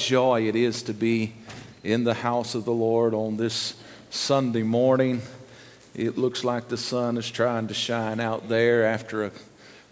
joy it is to be in the house of the Lord on this Sunday morning. It looks like the sun is trying to shine out there after a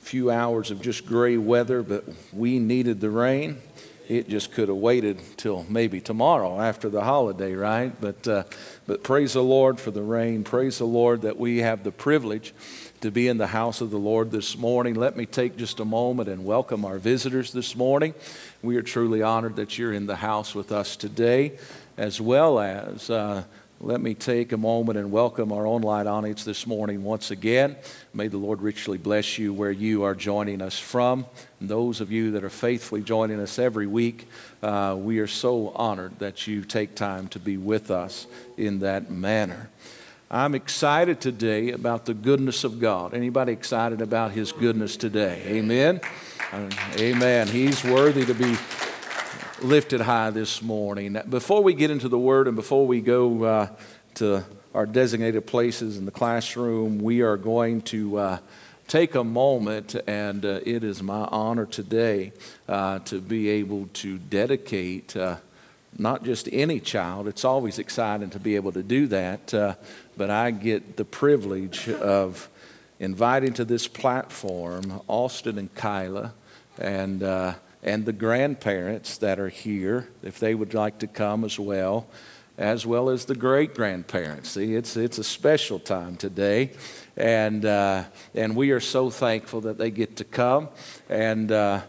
few hours of just gray weather, but we needed the rain. It just could have waited till maybe tomorrow after the holiday, right? But, uh, but praise the Lord for the rain. Praise the Lord that we have the privilege to be in the house of the Lord this morning. Let me take just a moment and welcome our visitors this morning. We are truly honored that you're in the house with us today, as well as. Uh, let me take a moment and welcome our online audience this morning once again. May the Lord richly bless you where you are joining us from. And those of you that are faithfully joining us every week, uh, we are so honored that you take time to be with us in that manner. I'm excited today about the goodness of God. Anybody excited about His goodness today? Amen. Amen. He's worthy to be lifted high this morning. Before we get into the Word and before we go uh, to our designated places in the classroom, we are going to uh, take a moment, and uh, it is my honor today uh, to be able to dedicate uh, not just any child, it's always exciting to be able to do that, uh, but I get the privilege of inviting to this platform Austin and Kyla and and the grandparents that are here, if they would like to come as well, as well as the great grandparents. See, it's, it's a special time today, and, uh, and we are so thankful that they get to come. And, uh,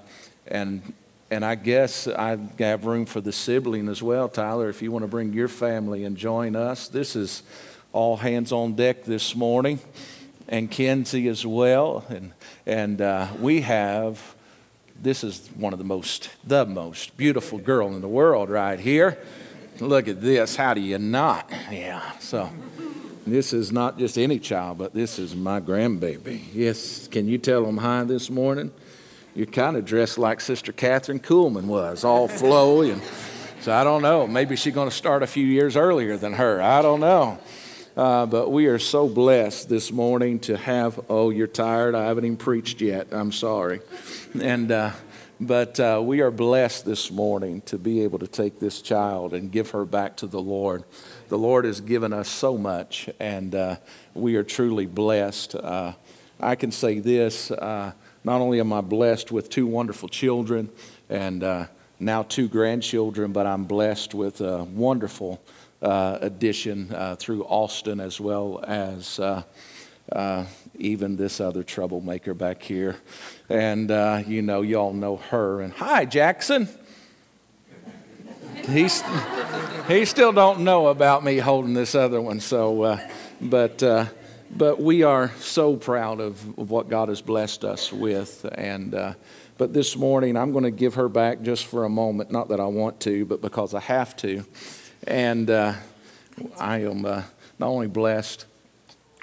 and, and I guess I have room for the sibling as well, Tyler, if you want to bring your family and join us. This is all hands on deck this morning, and Kenzie as well. And, and uh, we have this is one of the most, the most beautiful girl in the world right here. Look at this. How do you not? Yeah. So this is not just any child, but this is my grandbaby. Yes. Can you tell them hi this morning? You're kind of dressed like Sister Kathryn Kuhlman was, all flowy. And so I don't know. Maybe she's going to start a few years earlier than her. I don't know. Uh, but we are so blessed this morning to have. Oh, you're tired? I haven't even preached yet. I'm sorry. And, uh, but uh, we are blessed this morning to be able to take this child and give her back to the Lord. The Lord has given us so much, and uh, we are truly blessed. Uh, I can say this uh, not only am I blessed with two wonderful children and now two grandchildren, but I'm blessed with a wonderful uh, addition uh, through Austin as well as uh, uh, even this other troublemaker back here. And, uh, you know, y'all know her. And hi, Jackson. He's, he still don't know about me holding this other one. So, uh, but, but we are so proud of, of, what God has blessed us with. And, but this morning, I'm going to give her back just for a moment. Not that I want to, but because I have to. And uh, I am uh, not only blessed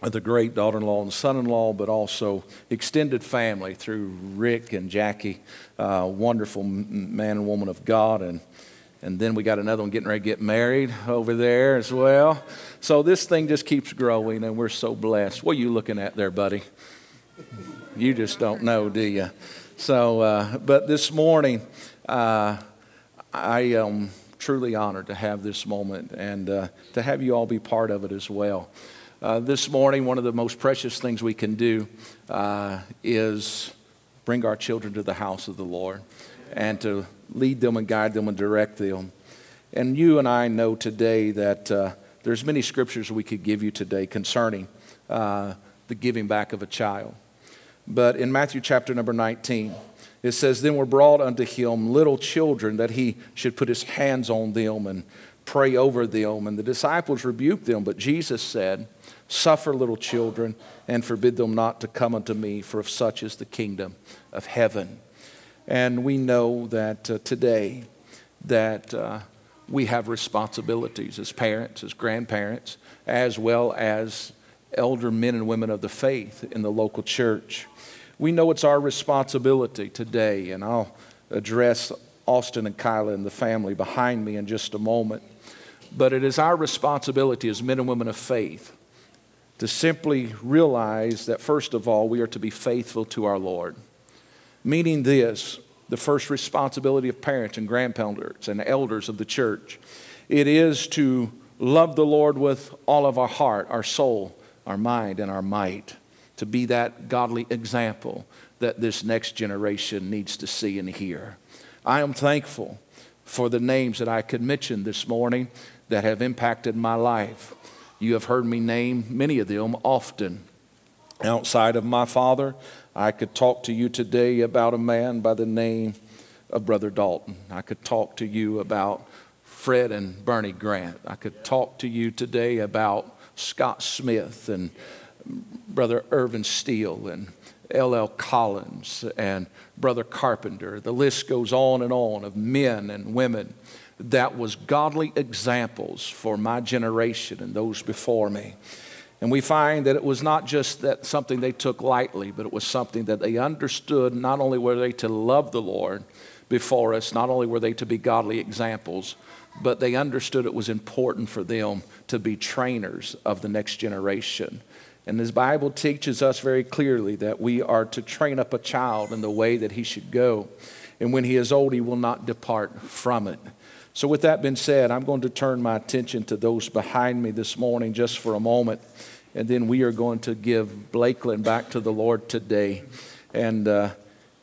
with a great daughter in law and son in law, but also extended family through Rick and Jackie, uh, wonderful man and woman of God. And, and then we got another one getting ready to get married over there as well. So this thing just keeps growing, and we're so blessed. What are you looking at there, buddy? You just don't know, do you? So, uh, but this morning, uh, I. Um, truly honored to have this moment and uh, to have you all be part of it as well. Uh, this morning, one of the most precious things we can do uh, is bring our children to the house of the Lord and to lead them and guide them and direct them. And you and I know today that uh, there's many scriptures we could give you today concerning uh, the giving back of a child. But in Matthew chapter number 19, it says, Then were brought unto him little children that he should put his hands on them and pray over them. And the disciples rebuked them, but Jesus said, Suffer little children and forbid them not to come unto me, for of such is the kingdom of heaven. And we know that uh, today that uh, we have responsibilities as parents, as grandparents, as well as elder men and women of the faith in the local church. We know it's our responsibility today, and I'll address Austin and Kyla and the family behind me in just a moment. But it is our responsibility as men and women of faith to simply realize that, first of all, we are to be faithful to our Lord. Meaning this the first responsibility of parents and grandparents and elders of the church. It is to love the Lord with all of our heart, our soul, our mind, and our might, to be that godly example that this next generation needs to see and hear. I am thankful for the names that I could mention this morning that have impacted my life. You have heard me name many of them often. Outside of my father, I could talk to you today about a man by the name of Brother Dalton. I could talk to you about Fred and Bernie Grant. I could talk to you today about Scott Smith and Brother Irvin Steele and L.L. Collins and Brother Carpenter. The list goes on and on of men and women that was godly examples for my generation and those before me. And we find that it was not just that something they took lightly, but it was something that they understood. Not only were they to love the Lord before us, not only were they to be godly examples, but they understood it was important for them to be trainers of the next generation. And this Bible teaches us very clearly that we are to train up a child in the way that he should go. And when he is old, he will not depart from it. So, with that being said, I'm going to turn my attention to those behind me this morning just for a moment. And then we are going to give Blakeland back to the Lord today. And uh,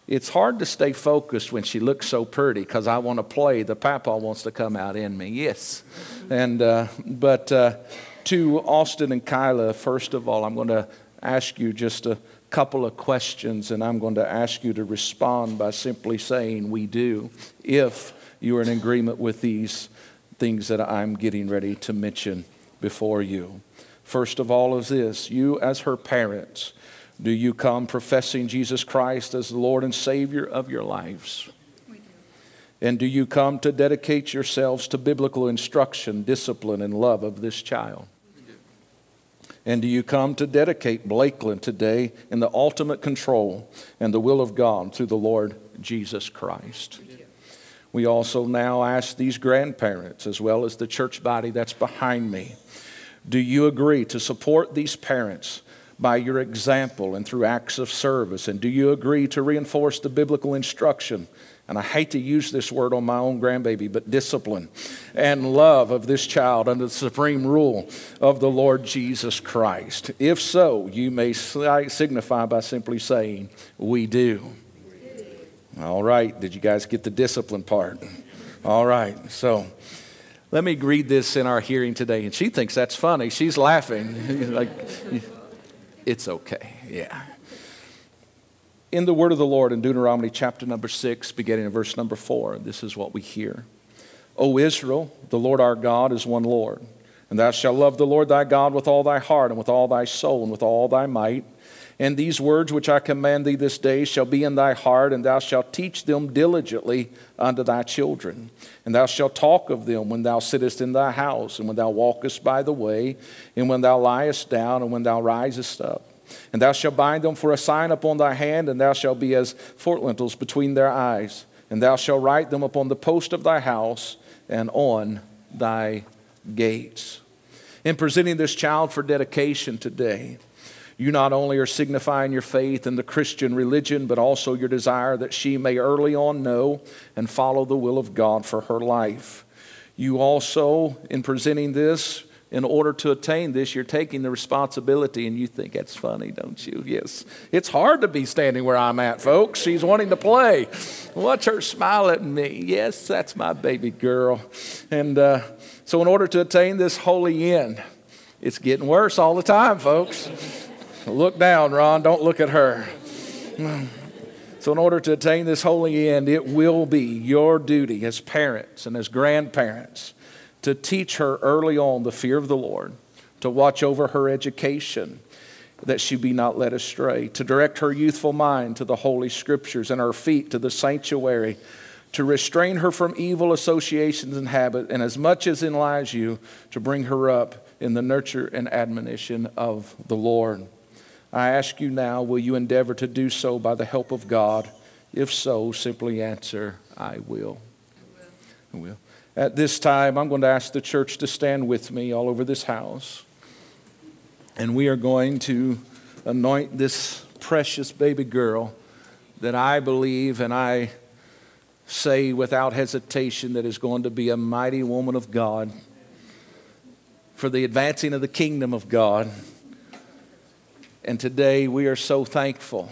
it's hard to stay focused when she looks so pretty because I want to play. The papa wants to come out in me, yes. And, uh, but uh, to Austin and Kyla, first of all, I'm going to ask you just a couple of questions, and I'm going to ask you to respond by simply saying, We do, if you are in agreement with these things that I'm getting ready to mention before you. First of all, is this you, as her parents, do you come professing Jesus Christ as the Lord and Savior of your lives? We do. And do you come to dedicate yourselves to biblical instruction, discipline, and love of this child? And do you come to dedicate Blakeland today in the ultimate control and the will of God through the Lord Jesus Christ? We also now ask these grandparents, as well as the church body that's behind me, do you agree to support these parents by your example and through acts of service? And do you agree to reinforce the biblical instruction? And I hate to use this word on my own grandbaby, but discipline and love of this child under the supreme rule of the Lord Jesus Christ. If so, you may signify by simply saying, We do. All right. Did you guys get the discipline part? All right. So let me read this in our hearing today. And she thinks that's funny. She's laughing. like, it's okay. Yeah. In the word of the Lord in Deuteronomy chapter number six, beginning in verse number four, this is what we hear. O Israel, the Lord our God is one Lord. And thou shalt love the Lord thy God with all thy heart, and with all thy soul, and with all thy might and these words which I command thee this day shall be in thy heart, and thou shalt teach them diligently unto thy children. And thou shalt talk of them when thou sittest in thy house, and when thou walkest by the way, and when thou liest down, and when thou risest up. And thou shalt bind them for a sign upon thy hand, and thou shalt be as frontlets between their eyes. And thou shalt write them upon the post of thy house and on thy gates. In presenting this child for dedication today, you not only are signifying your faith in the Christian religion, but also your desire that she may early on know and follow the will of God for her life. You also, in presenting this, in order to attain this, you're taking the responsibility, and you think that's funny, don't you? Yes. It's hard to be standing where I'm at, folks. She's wanting to play. Watch her smile at me. Yes, that's my baby girl. And uh, so, in order to attain this holy end, it's getting worse all the time, folks. Look down, Ron. Don't look at her. So, in order to attain this holy end, it will be your duty as parents and as grandparents to teach her early on the fear of the Lord, to watch over her education, that she be not led astray, to direct her youthful mind to the Holy Scriptures and her feet to the sanctuary, to restrain her from evil associations and habit, and as much as in lies you, to bring her up in the nurture and admonition of the Lord. I ask you now, will you endeavor to do so by the help of God? If so, simply answer, I will. I will. At this time, I'm going to ask the church to stand with me all over this house. And we are going to anoint this precious baby girl that I believe and I say without hesitation that is going to be a mighty woman of God for the advancing of the kingdom of God. And today we are so thankful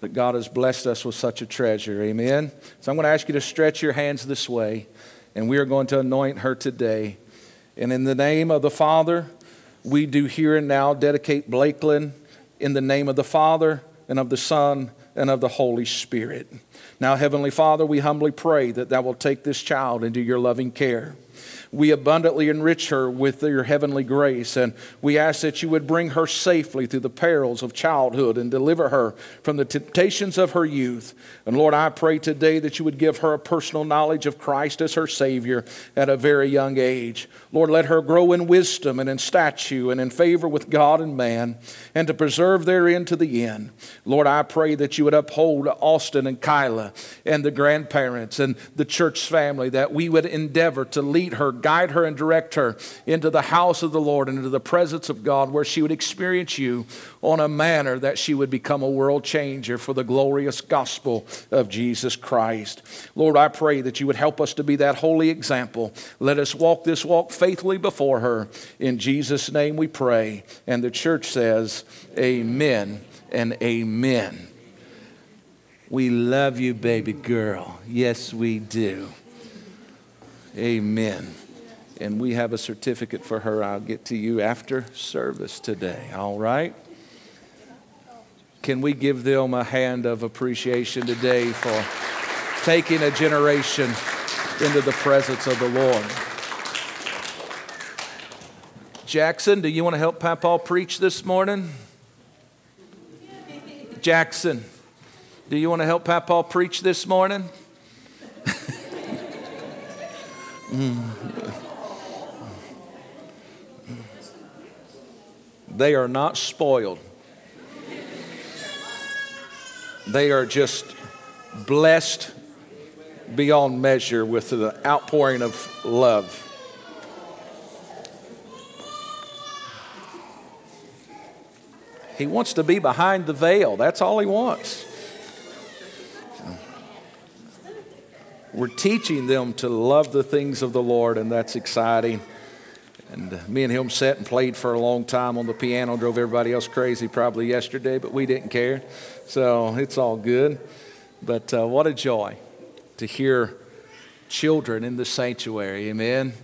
that God has blessed us with such a treasure. Amen. So I'm going to ask you to stretch your hands this way, and we are going to anoint her today. And in the name of the Father, we do here and now dedicate Blakeland in the name of the Father and of the Son and of the Holy Spirit. Now, Heavenly Father, we humbly pray that thou will take this child into your loving care we abundantly enrich her with your heavenly grace. And we ask that you would bring her safely through the perils of childhood and deliver her from the temptations of her youth. And Lord, I pray today that you would give her a personal knowledge of Christ as her Savior at a very young age. Lord, let her grow in wisdom and in stature and in favor with God and man, and to preserve therein to the end. Lord, I pray that you would uphold Austin and Kyla and the grandparents and the church family, that we would endeavor to lead her guide her and direct her into the house of the Lord and into the presence of God, where she would experience you on a manner that she would become a world changer for the glorious gospel of Jesus Christ. Lord, I pray that you would help us to be that holy example. Let us walk this walk faithfully before her. In Jesus' name we pray. And the church says, Amen and amen. We love you, baby girl. Yes, we do. Amen and we have a certificate for her. I'll get to you after service today, all right? Can we give them a hand of appreciation today for taking a generation into the presence of the Lord? Jackson, do you want to help Papa preach this morning? Jackson, do you want to help Papa preach this morning? They are not spoiled. They are just blessed beyond measure with the outpouring of love. He wants to be behind the veil. That's all he wants. We're teaching them to love the things of the Lord, and that's exciting. And me and him sat and played for a long time on the piano, drove everybody else crazy probably yesterday, but we didn't care. So it's all good. But uh, what a joy to hear children in the sanctuary. Amen.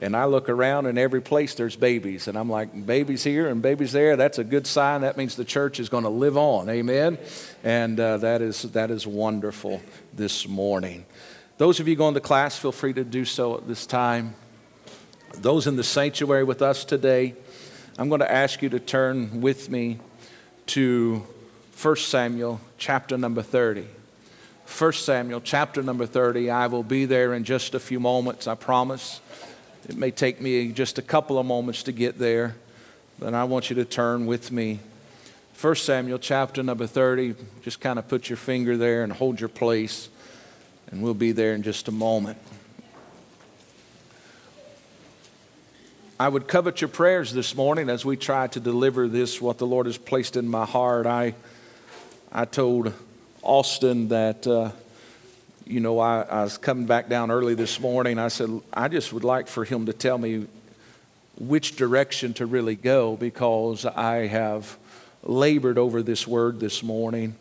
And I look around and every place there's babies. And I'm like, babies here and babies there. That's a good sign. That means the church is going to live on. Amen. And uh, that, is, that is wonderful this morning. Those of you going to class, feel free to do so at this time. Those in the sanctuary with us today, I'm going to ask you to turn with me to 1 Samuel chapter number 30. 1 Samuel chapter number 30. I will be there in just a few moments, I promise. It may take me just a couple of moments to get there, but I want you to turn with me. 1 Samuel chapter number 30. Just kind of put your finger there and hold your place, and we'll be there in just a moment. I would covet your prayers this morning as we try to deliver this, what the Lord has placed in my heart. I, I told Austin that, uh, you know, I, I was coming back down early this morning. I said, I just would like for him to tell me which direction to really go because I have labored over this word this morning.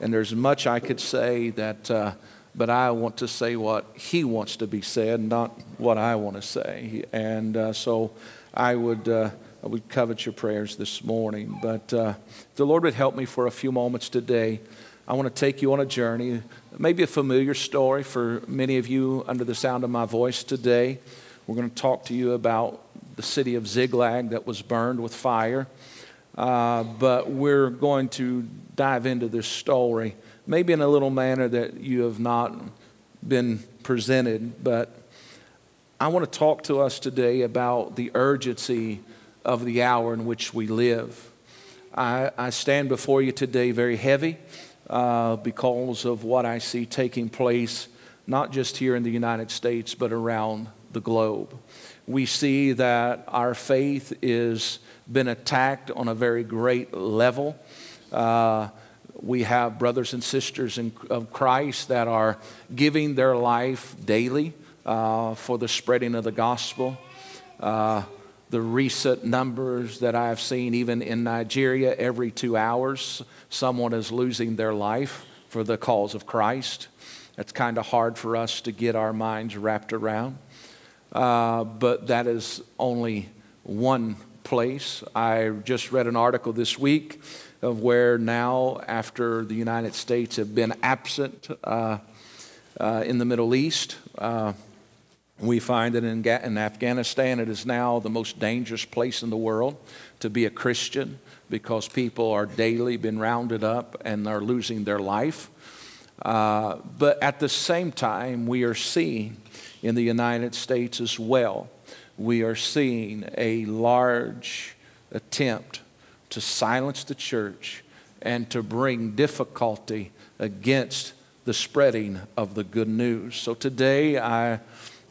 And there's much I could say that. Uh, but I want to say what he wants to be said, not what I want to say. And uh, so I would, uh, I would covet your prayers this morning. But uh, the Lord would help me for a few moments today. I want to take you on a journey, maybe a familiar story for many of you under the sound of my voice today. We're going to talk to you about the city of Ziklag that was burned with fire. Uh, but we're going to dive into this story maybe in a little manner that you have not been presented, but I want to talk to us today about the urgency of the hour in which we live. I, I stand before you today very heavy uh, because of what I see taking place, not just here in the United States, but around the globe. We see that our faith is been attacked on a very great level. Uh, we have brothers and sisters in, of Christ that are giving their life daily uh, for the spreading of the gospel. Uh, the recent numbers that I've seen, even in Nigeria, every two hours, someone is losing their life for the cause of Christ. That's kind of hard for us to get our minds wrapped around. Uh, but that is only one place. I just read an article this week of where now, after the United States have been absent uh, uh, in the Middle East, uh, we find that in, in Afghanistan it is now the most dangerous place in the world to be a Christian because people are daily being rounded up and are losing their life. Uh, but at the same time, we are seeing in the United States as well, we are seeing a large attempt to silence the church and to bring difficulty against the spreading of the good news. So today, I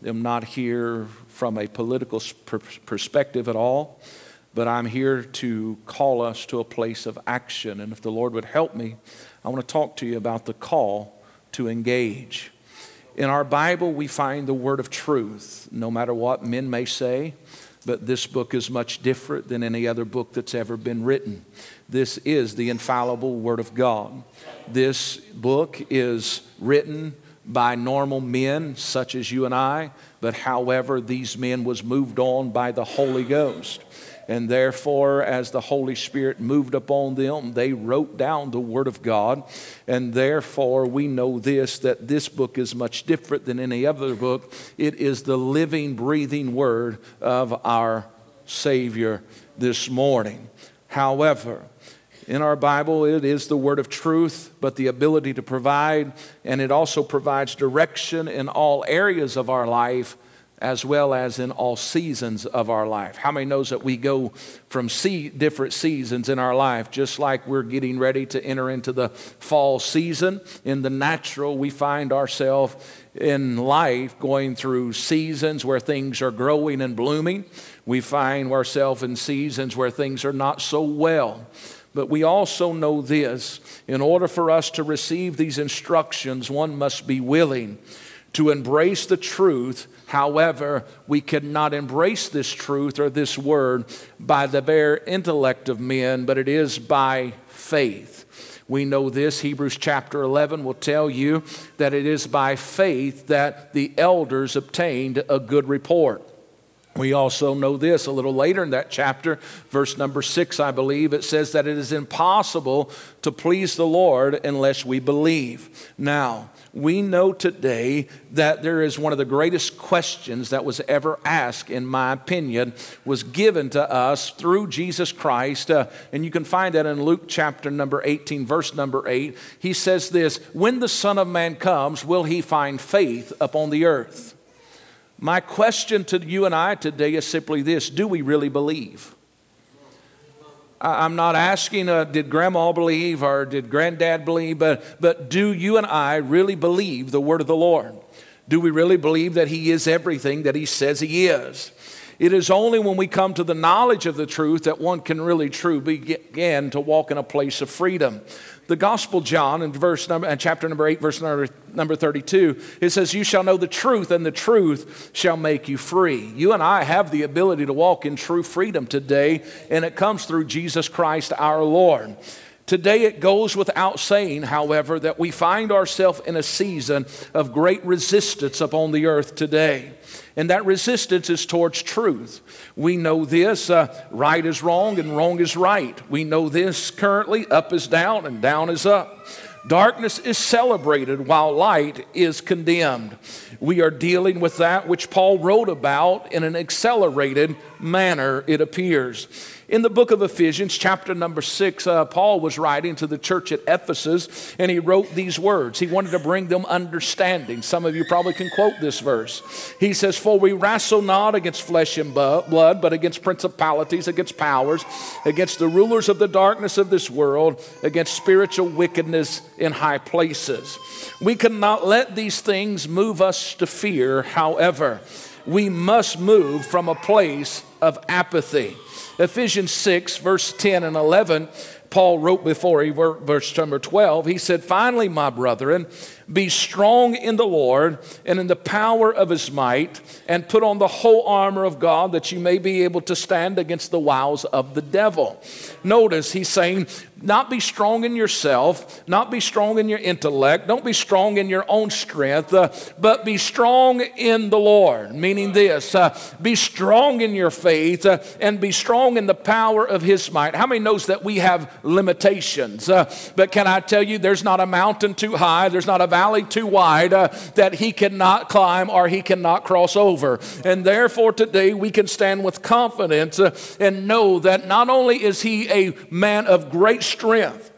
am not here from a political perspective at all, but I'm here to call us to a place of action. And if the Lord would help me, I want to talk to you about the call to engage. In our Bible, we find the word of truth, no matter what men may say, but this book is much different than any other book that's ever been written. This is the infallible Word of God. This book is written by normal men such as you and I, but however, these men was moved on by the Holy Ghost. And therefore, as the Holy Spirit moved upon them, they wrote down the Word of God. And therefore, we know this that this book is much different than any other book. It is the living, breathing Word of our Savior this morning. However, in our Bible, it is the word of truth, but the ability to provide, and it also provides direction in all areas of our life as well as in all seasons of our life. How many knows that we go from see different seasons in our life, just like we're getting ready to enter into the fall season? In the natural, we find ourselves in life going through seasons where things are growing and blooming. We find ourselves in seasons where things are not so well. But we also know this in order for us to receive these instructions, one must be willing to embrace the truth. However, we cannot embrace this truth or this word by the bare intellect of men, but it is by faith. We know this. Hebrews chapter 11 will tell you that it is by faith that the elders obtained a good report. We also know this a little later in that chapter, verse number six, I believe, it says that it is impossible to please the Lord unless we believe. Now, we know today that there is one of the greatest questions that was ever asked, in my opinion, was given to us through Jesus Christ. Uh, and you can find that in Luke chapter number 18, verse number 8. He says this When the Son of Man comes, will he find faith upon the earth? My question to you and I today is simply this Do we really believe? I'm not asking, uh, did grandma believe or did granddad believe, but, but do you and I really believe the word of the Lord? Do we really believe that He is everything that He says He is? It is only when we come to the knowledge of the truth that one can really truly begin to walk in a place of freedom. The gospel john in verse number and chapter number 8 verse number, number 32 it says you shall know the truth and the truth shall make you free. You and i have the ability to walk in true freedom today and it comes through jesus christ our lord Today, it goes without saying, however, that we find ourselves in a season of great resistance upon the earth today and that resistance is towards truth. We know this uh, right is wrong and wrong is right. We know this currently up is down and down is up. Darkness is celebrated while light is condemned. We are dealing with that which Paul wrote about in an accelerated manner, it appears. In the book of Ephesians, chapter number six, uh, Paul was writing to the church at Ephesus, and he wrote these words. He wanted to bring them understanding. Some of you probably can quote this verse. He says, For we wrestle not against flesh and blood, but against principalities, against powers, against the rulers of the darkness of this world, against spiritual wickedness in high places. We cannot let these things move us to fear. However, we must move from a place of apathy. Ephesians 6, verse 10 and 11, Paul wrote before he verse number 12, he said, Finally, my brethren, be strong in the Lord and in the power of his might, and put on the whole armor of God that you may be able to stand against the wiles of the devil. Notice he's saying, not be strong in yourself, not be strong in your intellect, don't be strong in your own strength, uh, but be strong in the Lord. Meaning this uh, be strong in your faith uh, and be strong in the power of His might. How many knows that we have limitations? Uh, but can I tell you, there's not a mountain too high, there's not a valley too wide uh, that He cannot climb or He cannot cross over. And therefore, today we can stand with confidence uh, and know that not only is He a man of great strength.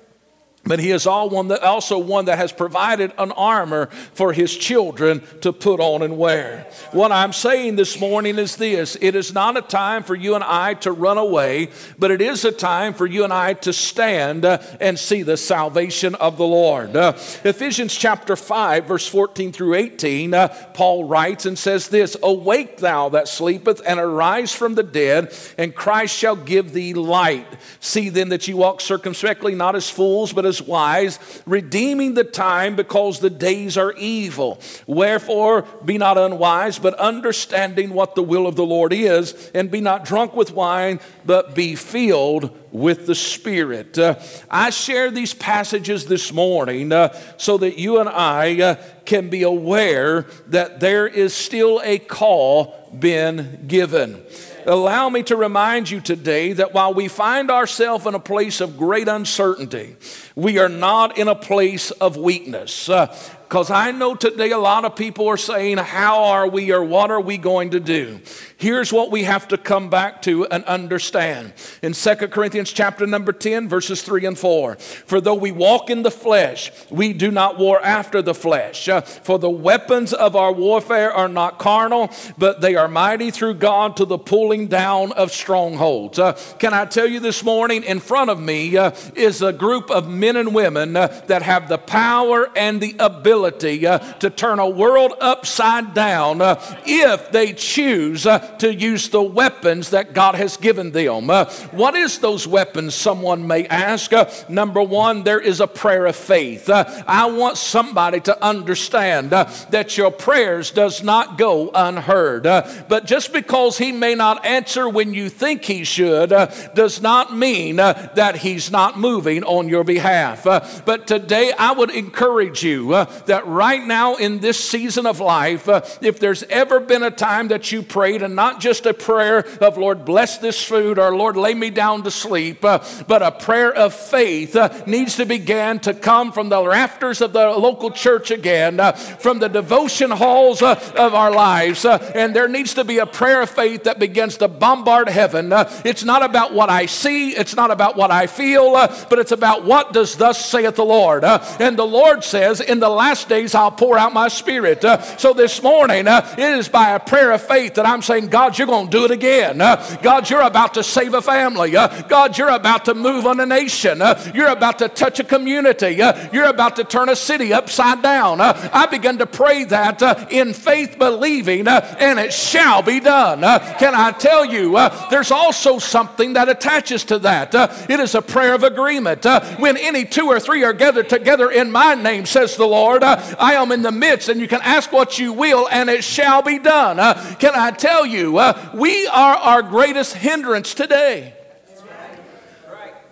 But he is all one that, also one that has provided an armor for his children to put on and wear. What I'm saying this morning is this it is not a time for you and I to run away, but it is a time for you and I to stand uh, and see the salvation of the Lord. Uh, Ephesians chapter 5, verse 14 through 18, uh, Paul writes and says this Awake thou that sleepeth, and arise from the dead, and Christ shall give thee light. See then that you walk circumspectly, not as fools, but as wise, redeeming the time because the days are evil. Wherefore, be not unwise, but understanding what the will of the Lord is, and be not drunk with wine, but be filled with the Spirit. Uh, I share these passages this morning uh, so that you and I uh, can be aware that there is still a call been given allow me to remind you today that while we find ourselves in a place of great uncertainty, we are not in a place of weakness. Uh, because I know today a lot of people are saying, How are we or what are we going to do? Here's what we have to come back to and understand. In 2 Corinthians chapter number 10, verses 3 and 4. For though we walk in the flesh, we do not war after the flesh. Uh, for the weapons of our warfare are not carnal, but they are mighty through God to the pulling down of strongholds. Uh, can I tell you this morning, in front of me uh, is a group of men and women uh, that have the power and the ability uh, to turn a world upside down uh, if they choose to use the weapons that God has given them. Uh, what is those weapons, someone may ask? Uh, number one, there is a prayer of faith. Uh, I want somebody to understand uh, that your prayers does not go unheard. Uh, but just because he may not answer when you think he should uh, does not mean that he's not moving on your behalf. but today I would encourage you that right now in this season of life, if there's ever been a time that you prayed and not just a prayer of, Lord, bless this food or Lord, lay me down to sleep, uh, but a prayer of faith uh, needs to begin to come from the rafters of the local church again, uh, from the devotion halls uh, of our lives. Uh, and there needs to be a prayer of faith that begins to bombard heaven. Uh, it's not about what I see, it's not about what I feel, but it's about what does thus saith the Lord. and the Lord says, In the last days I'll pour out my spirit. so this morning, it is by a prayer of faith that I'm saying, God, you're going to do it again. Uh, God, you're about to save a family. Uh, God, you're about to move on a nation. Uh, you're about to touch a community. Uh, you're about to turn a city upside down. Uh, I begin to pray that uh, in faith, believing, and it shall be done. can I tell you, there's also something that attaches to that. it is a prayer of agreement. when any two or three are gathered together in my name, says the Lord, I am in the midst, and you can ask what you will, and it shall be done. can I tell you? uh, we are our greatest hindrance today.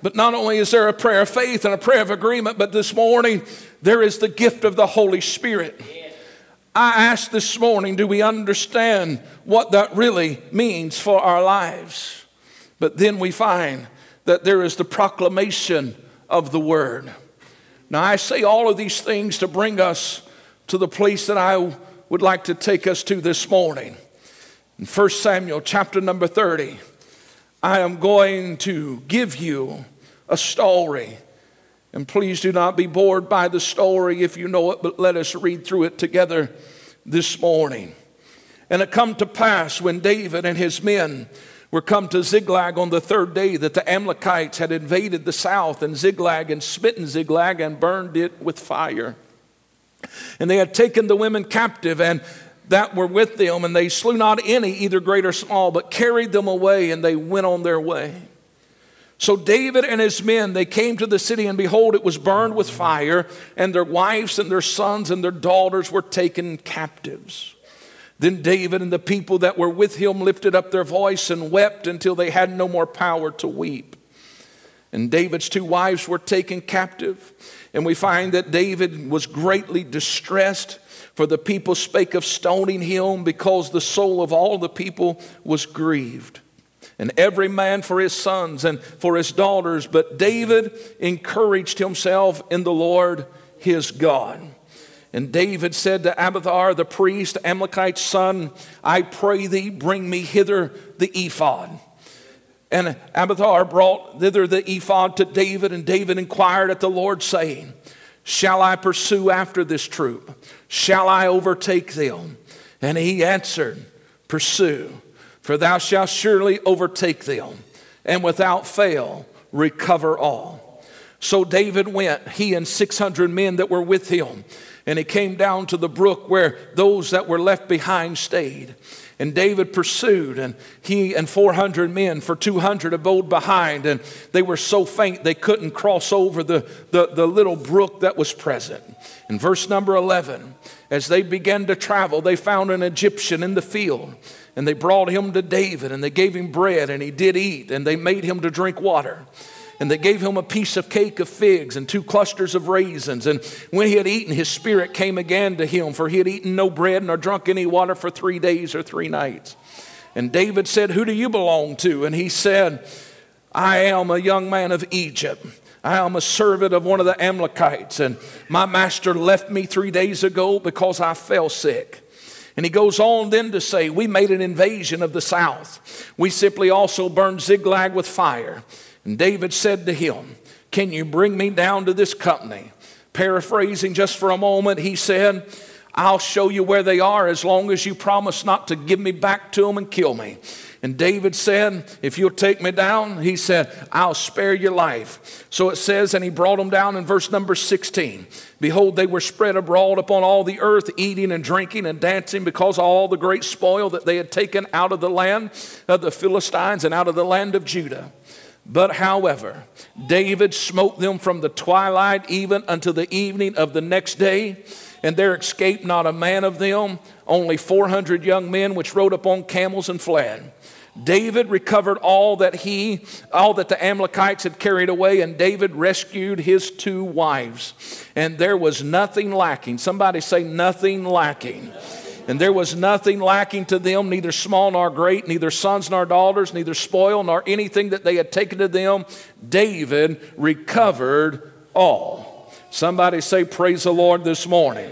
But not only is there a prayer of faith and a prayer of agreement, but this morning there is the gift of the Holy Spirit. I asked this morning, do we understand what that really means for our lives? But then we find that there is the proclamation of the word. Now, I say all of these things to bring us to the place that I would like to take us to this morning. In 1 Samuel chapter number 30, I am going to give you a story. And please do not be bored by the story if you know it, but let us read through it together this morning. And it come to pass when David and his men were come to Ziklag on the third day that the Amalekites had invaded the south and Ziklag and smitten Ziklag and burned it with fire. And they had taken the women captive and that were with them, and they slew not any, either great or small, but carried them away, and they went on their way. So David and his men, they came to the city, and behold, it was burned with fire, and their wives and their sons and their daughters were taken captives. Then David and the people that were with him lifted up their voice and wept until they had no more power to weep. And David's two wives were taken captive. And we find that David was greatly distressed, for the people spake of stoning him because the soul of all the people was grieved and every man for his sons and for his daughters. But David encouraged himself in the Lord his God. And David said to Abiathar the priest, Ahimelech's son, I pray thee, bring me hither the ephod. And Abiathar brought thither the ephod to David, and David inquired at the Lord, saying, Shall I pursue after this troop? Shall I overtake them? And he answered, Pursue for thou shalt surely overtake them, and without fail recover all. So David went, he and 600 men that were with him, and he came down to the brook where those that were left behind stayed. And David pursued, and he and 400 men, for 200 abode behind, and they were so faint they couldn't cross over the, the, the little brook that was present. In verse number 11, as they began to travel, they found an Egyptian in the field and they brought him to David, and they gave him bread, and he did eat, and they made him to drink water. And they gave him a piece of cake of figs and two clusters of raisins. And when he had eaten, his spirit came again to him, for he had eaten no bread nor drunk any water for three days or three nights. And David said, Who do you belong to? And he said, I am a young man of Egypt. I am a servant of one of the Amalekites, and my master left me three days ago because I fell sick. And he goes on then to say, We made an invasion of the south. We simply also burned Ziklag with fire. And David said to him, Can you bring me down to this company? Paraphrasing just for a moment, he said, I'll show you where they are as long as you promise not to give me back to them and kill me. And David said, If you'll take me down, he said, I'll spare your life. So it says, and he brought them down in verse number 16. Behold, they were spread abroad upon all the earth, eating and drinking and dancing because of all the great spoil that they had taken out of the land of the Philistines and out of the land of Judah. But however, David smote them from the twilight even unto the evening of the next day and there escaped not a man of them, only 400 young men which rode upon camels and fled. David recovered all that he, all that the Amalekites had carried away, and David rescued his two wives. And there was nothing lacking. Somebody say, nothing lacking. And there was nothing lacking to them, neither small nor great, neither sons nor daughters, neither spoil nor anything that they had taken to them. David recovered all. Somebody say, Praise the Lord this morning.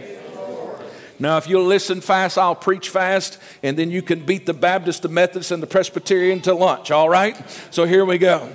Now, if you'll listen fast, I'll preach fast, and then you can beat the Baptist, the Methodist, and the Presbyterian to lunch, all right? So here we go.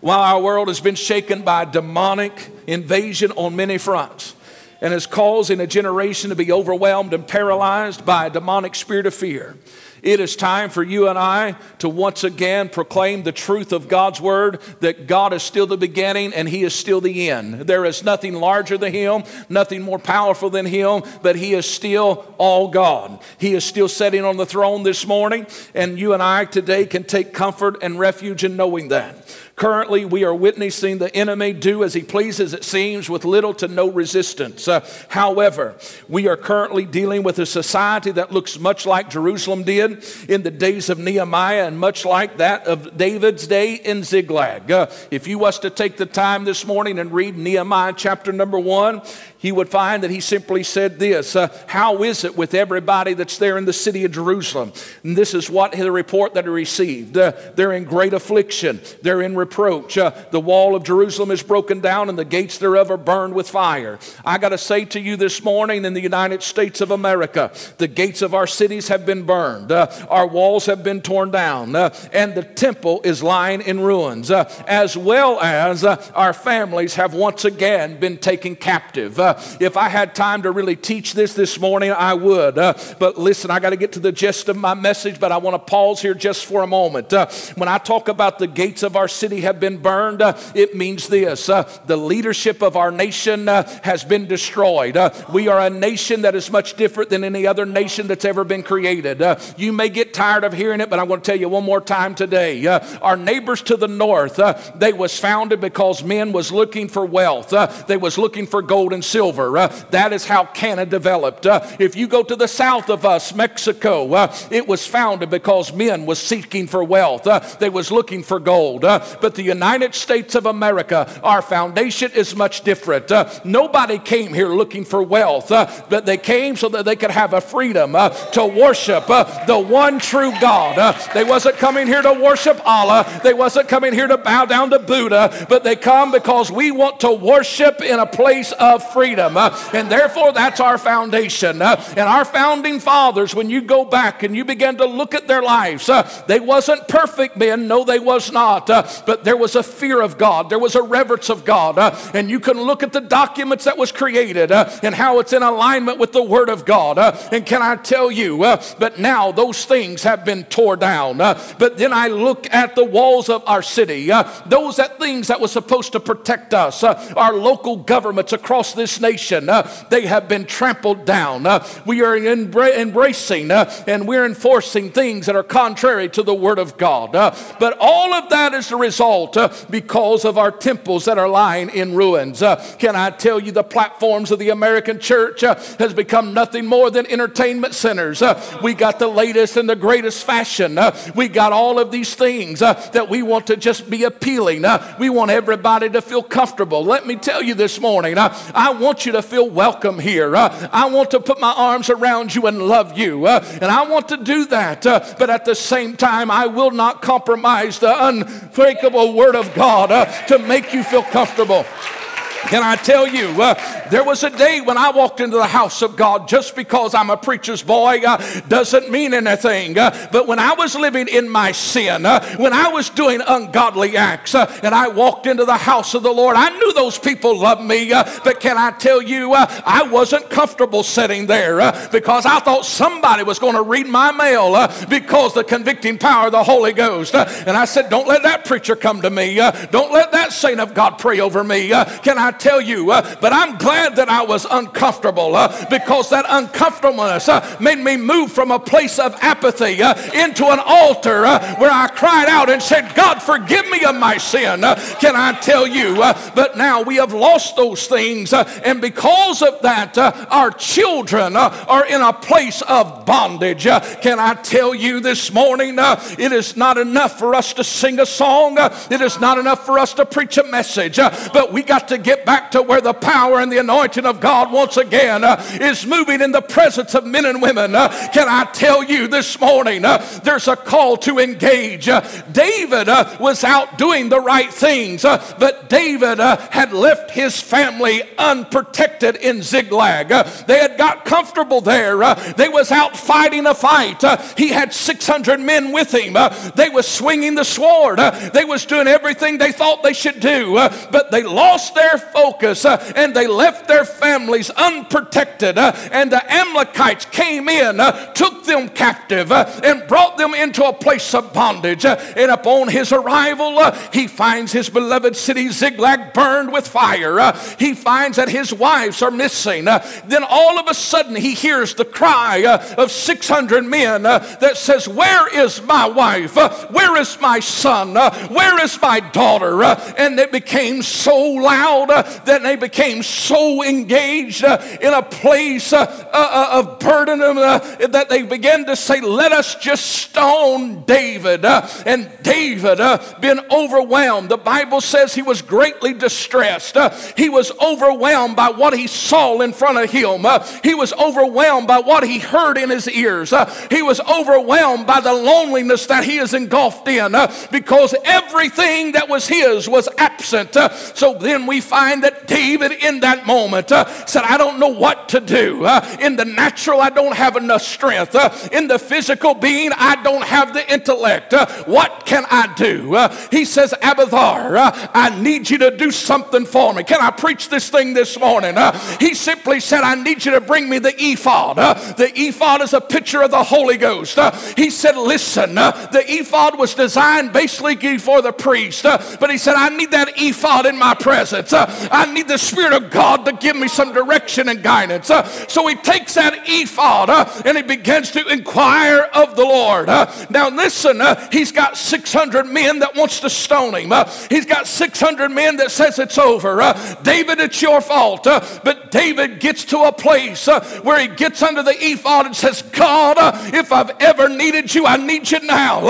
While our world has been shaken by demonic invasion on many fronts and is causing a generation to be overwhelmed and paralyzed by a demonic spirit of fear, it is time for you and I to once again proclaim the truth of God's word that God is still the beginning and He is still the end. There is nothing larger than Him, nothing more powerful than Him, but He is still all God. He is still sitting on the throne this morning, and you and I today can take comfort and refuge in knowing that. Currently, we are witnessing the enemy do as he pleases, it seems, with little to no resistance. Uh, however, we are currently dealing with a society that looks much like Jerusalem did in the days of Nehemiah and much like that of David's day in Ziklag. Uh, if you was to take the time this morning and read Nehemiah chapter number one, he would find that he simply said this uh, How is it with everybody that's there in the city of Jerusalem? And this is what the report that he received. Uh, they're in great affliction, they're in reproach. Uh, the wall of Jerusalem is broken down, and the gates thereof are burned with fire. I got to say to you this morning in the United States of America, the gates of our cities have been burned, uh, our walls have been torn down, uh, and the temple is lying in ruins, uh, as well as our families have once again been taken captive. Uh, if I had time to really teach this this morning, I would. Uh, but listen, I got to get to the gist of my message, but I want to pause here just for a moment. Uh, when I talk about the gates of our city have been burned, it means this the leadership of our nation has been destroyed. we are a nation that is much different than any other nation that's ever been created. you may get tired of hearing it, but I'm going to tell you one more time today. our neighbors to the north, they was founded because men was looking for wealth. Uh, they was looking for gold and silver. Uh, that is how Canada developed. Uh, if you go to the south of us, Mexico, uh, it was founded because men was seeking for wealth. Uh, they was looking for gold. Uh, but the United States of America, our foundation is much different. nobody came here looking for wealth, but they came so that they could have a freedom to worship the one true God. they wasn't coming here to worship Allah. They wasn't coming here to bow down to Buddha, but they come because we want to worship in a place of freedom. Uh, and therefore, that's our foundation. Uh, and our founding fathers, when you go back and you begin to look at their lives, uh, they wasn't perfect men. No, they was not. Uh, but there was a fear of God. There was a reverence of God. Uh, and you can look at the documents that was created uh, and how it's in alignment with the Word of God. and can I tell you, but now those things have been tore down. but then I look at the walls of our city, those that things that was supposed to protect us, our local governments across this nation, uh, they have been trampled down. Uh, we are embra- embracing uh, and we're enforcing things that are contrary to the Word of God. Uh, but all of that is the result uh, because of our temples that are lying in ruins. Uh, can I tell you, the platforms of the American church has become nothing more than entertainment centers. we got the latest and the greatest fashion. we got all of these things that we want to just be appealing. we want everybody to feel comfortable. Let me tell you this morning, I, I want you to feel welcome here. Uh, I want to put my arms around you and love you. Uh, and I want to do that. Uh, but at the same time, I will not compromise the unbreakable word of God uh, to make you feel comfortable. Can I tell you, uh, there was a day when I walked into the house of God just because I'm a preacher's boy uh, doesn't mean anything. Uh, but when I was living in my sin, uh, when I was doing ungodly acts, uh, and I walked into the house of the Lord, I knew those people loved me. Uh, but can I tell you, I wasn't comfortable sitting there because I thought somebody was going to read my mail because the convicting power of the Holy Ghost. and I said, Don't let that preacher come to me. don't let that saint of God pray over me. can I tell you, uh, but I'm glad that I was uncomfortable uh, because that uncomfortableness uh, made me move from a place of apathy uh, into an altar uh, where I cried out and said, God, forgive me of my sin. Uh, can I tell you? but now we have lost those things, and because of that, our children are in a place of bondage. can I tell you this morning, it is not enough for us to sing a song, it is not enough for us to preach a message, but we got to get back to where the power and the anointing of God once again uh, is moving in the presence of men and women. Uh, can I tell you this morning, uh, there's a call to engage. Uh, David uh, was out doing the right things, uh, but David had left his family unprotected in Ziklag. they had got comfortable there. they was out fighting a fight. he had 600 men with him. they was swinging the sword. they was doing everything they thought they should do, but they lost their focus uh, and they left their families unprotected. Uh, and the Amalekites came in, uh, took them captive, uh, and brought them into a place of bondage. Uh, and upon his arrival, uh, he finds his beloved city Ziklag burned with fire. he finds that his wives are missing. then all of a sudden, he hears the cry of 600 men that says, Where is my wife? where is my son? where is my daughter? and it became so loud that they became so engaged uh, in a place uh, uh, uh of burden uh, that they began to say, Let us just stone David. Uh, and David, been overwhelmed. The Bible says he was greatly distressed. he was overwhelmed by what he saw in front of him. he was overwhelmed by what he heard in his ears. he was overwhelmed by the loneliness that he is engulfed in because everything that was his was absent. so then we find that David in that moment uh, said, I don't know what to do. Uh, in the natural, I don't have enough strength. Uh, in the physical being, I don't have the intellect. Uh, what can I do? Uh, he says, Abiathar, uh, I need you to do something for me. Can I preach this thing this morning? he simply said, I need you to bring me the ephod. the ephod is a picture of the Holy Ghost. he said, Listen, the ephod was designed basically for the priest, but he said, I need that ephod in my presence. I need the Spirit of God to give me some direction and guidance. Uh, so he takes that ephod uh, and he begins to inquire of the Lord. Uh, now listen, he's got 600 men that wants to stone him. he's got 600 men that says it's over. David, it's your fault. but David gets to a place where he gets under the ephod and says, God, if I've ever needed you, I need you now.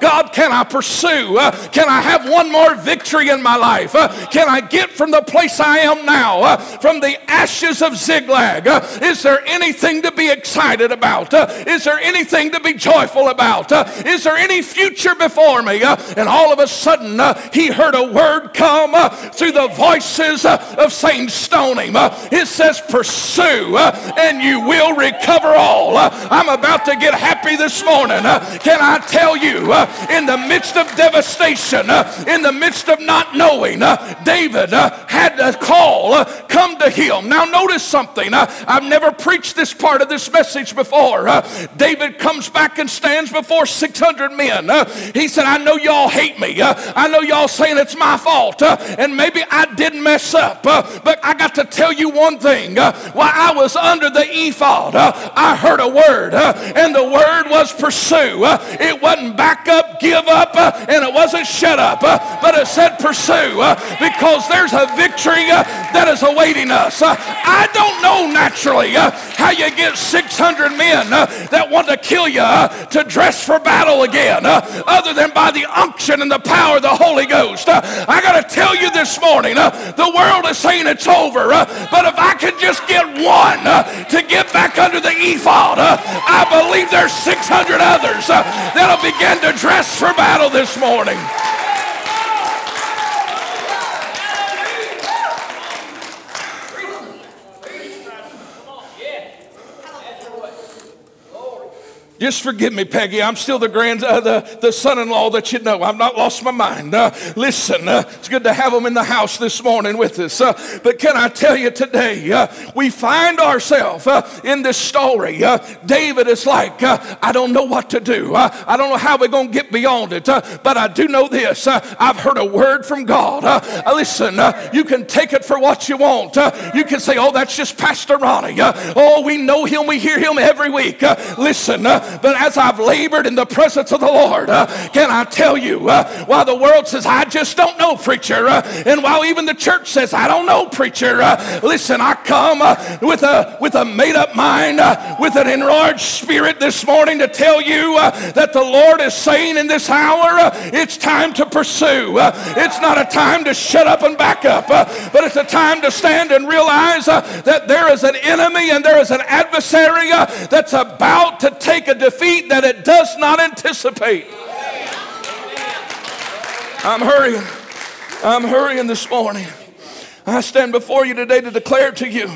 God, can I pursue? can I have one more victory in my life? can I get from the place I am now, uh, from the ashes of Ziklag? Uh, is there anything to be excited about? Uh, is there anything to be joyful about? is there any future before me? and all of a sudden, he heard a word come through the voices of saying, Stoning. it says, Pursue, and you will recover all. I'm about to get happy this morning. Can I tell you, in the midst of devastation, in the midst of not knowing, David had a call uh, come to him. Now, notice something. Uh, I've never preached this part of this message before. Uh, David comes back and stands before 600 men. He said, I know y'all hate me. I know y'all saying it's my fault. And maybe I didn't mess up. But I got to tell you one thing. While I was under the ephod, I heard a word. And the word was pursue. It wasn't back up, give up, and it wasn't shut up. But it said pursue because there's a victory Uh, that is awaiting us. Uh, I don't know naturally uh, how you get 600 men that want to kill you to dress for battle again, other than by the unction and the power of the Holy Ghost. I got to tell you this morning, the world is saying it's over, but if I could just get one to get back under the ephod, I believe there's 600 others that'll begin to dress for battle this morning. Just forgive me, Peggy. I'm still the grand, uh, the, the son-in-law that you know. I've not lost my mind. Uh, listen, uh, it's good to have them in the house this morning with us. Uh, but can I tell you today, uh, we find ourselves uh, in this story. David is like, I don't know what to do. I don't know how we're going to get beyond it. but I do know this. I've heard a word from God. listen, you can take it for what you want. you can say, oh, that's just Pastor Ronnie. oh, we know him. We hear him every week. listen, but as I've labored in the presence of the Lord, uh, can I tell you, uh, while the world says, I just don't know, preacher, uh, and while even the church says, I don't know, preacher, uh, listen, I come uh, with a, with a made up mind, uh, with an enlarged spirit this morning to tell you that the Lord is saying in this hour, it's time to pursue. it's not a time to shut up and back up, but it's a time to stand and realize that there is an enemy and there is an adversary that's about to take a defeat that it does not anticipate. I'm hurrying. I'm hurrying this morning. I stand before you today to declare to you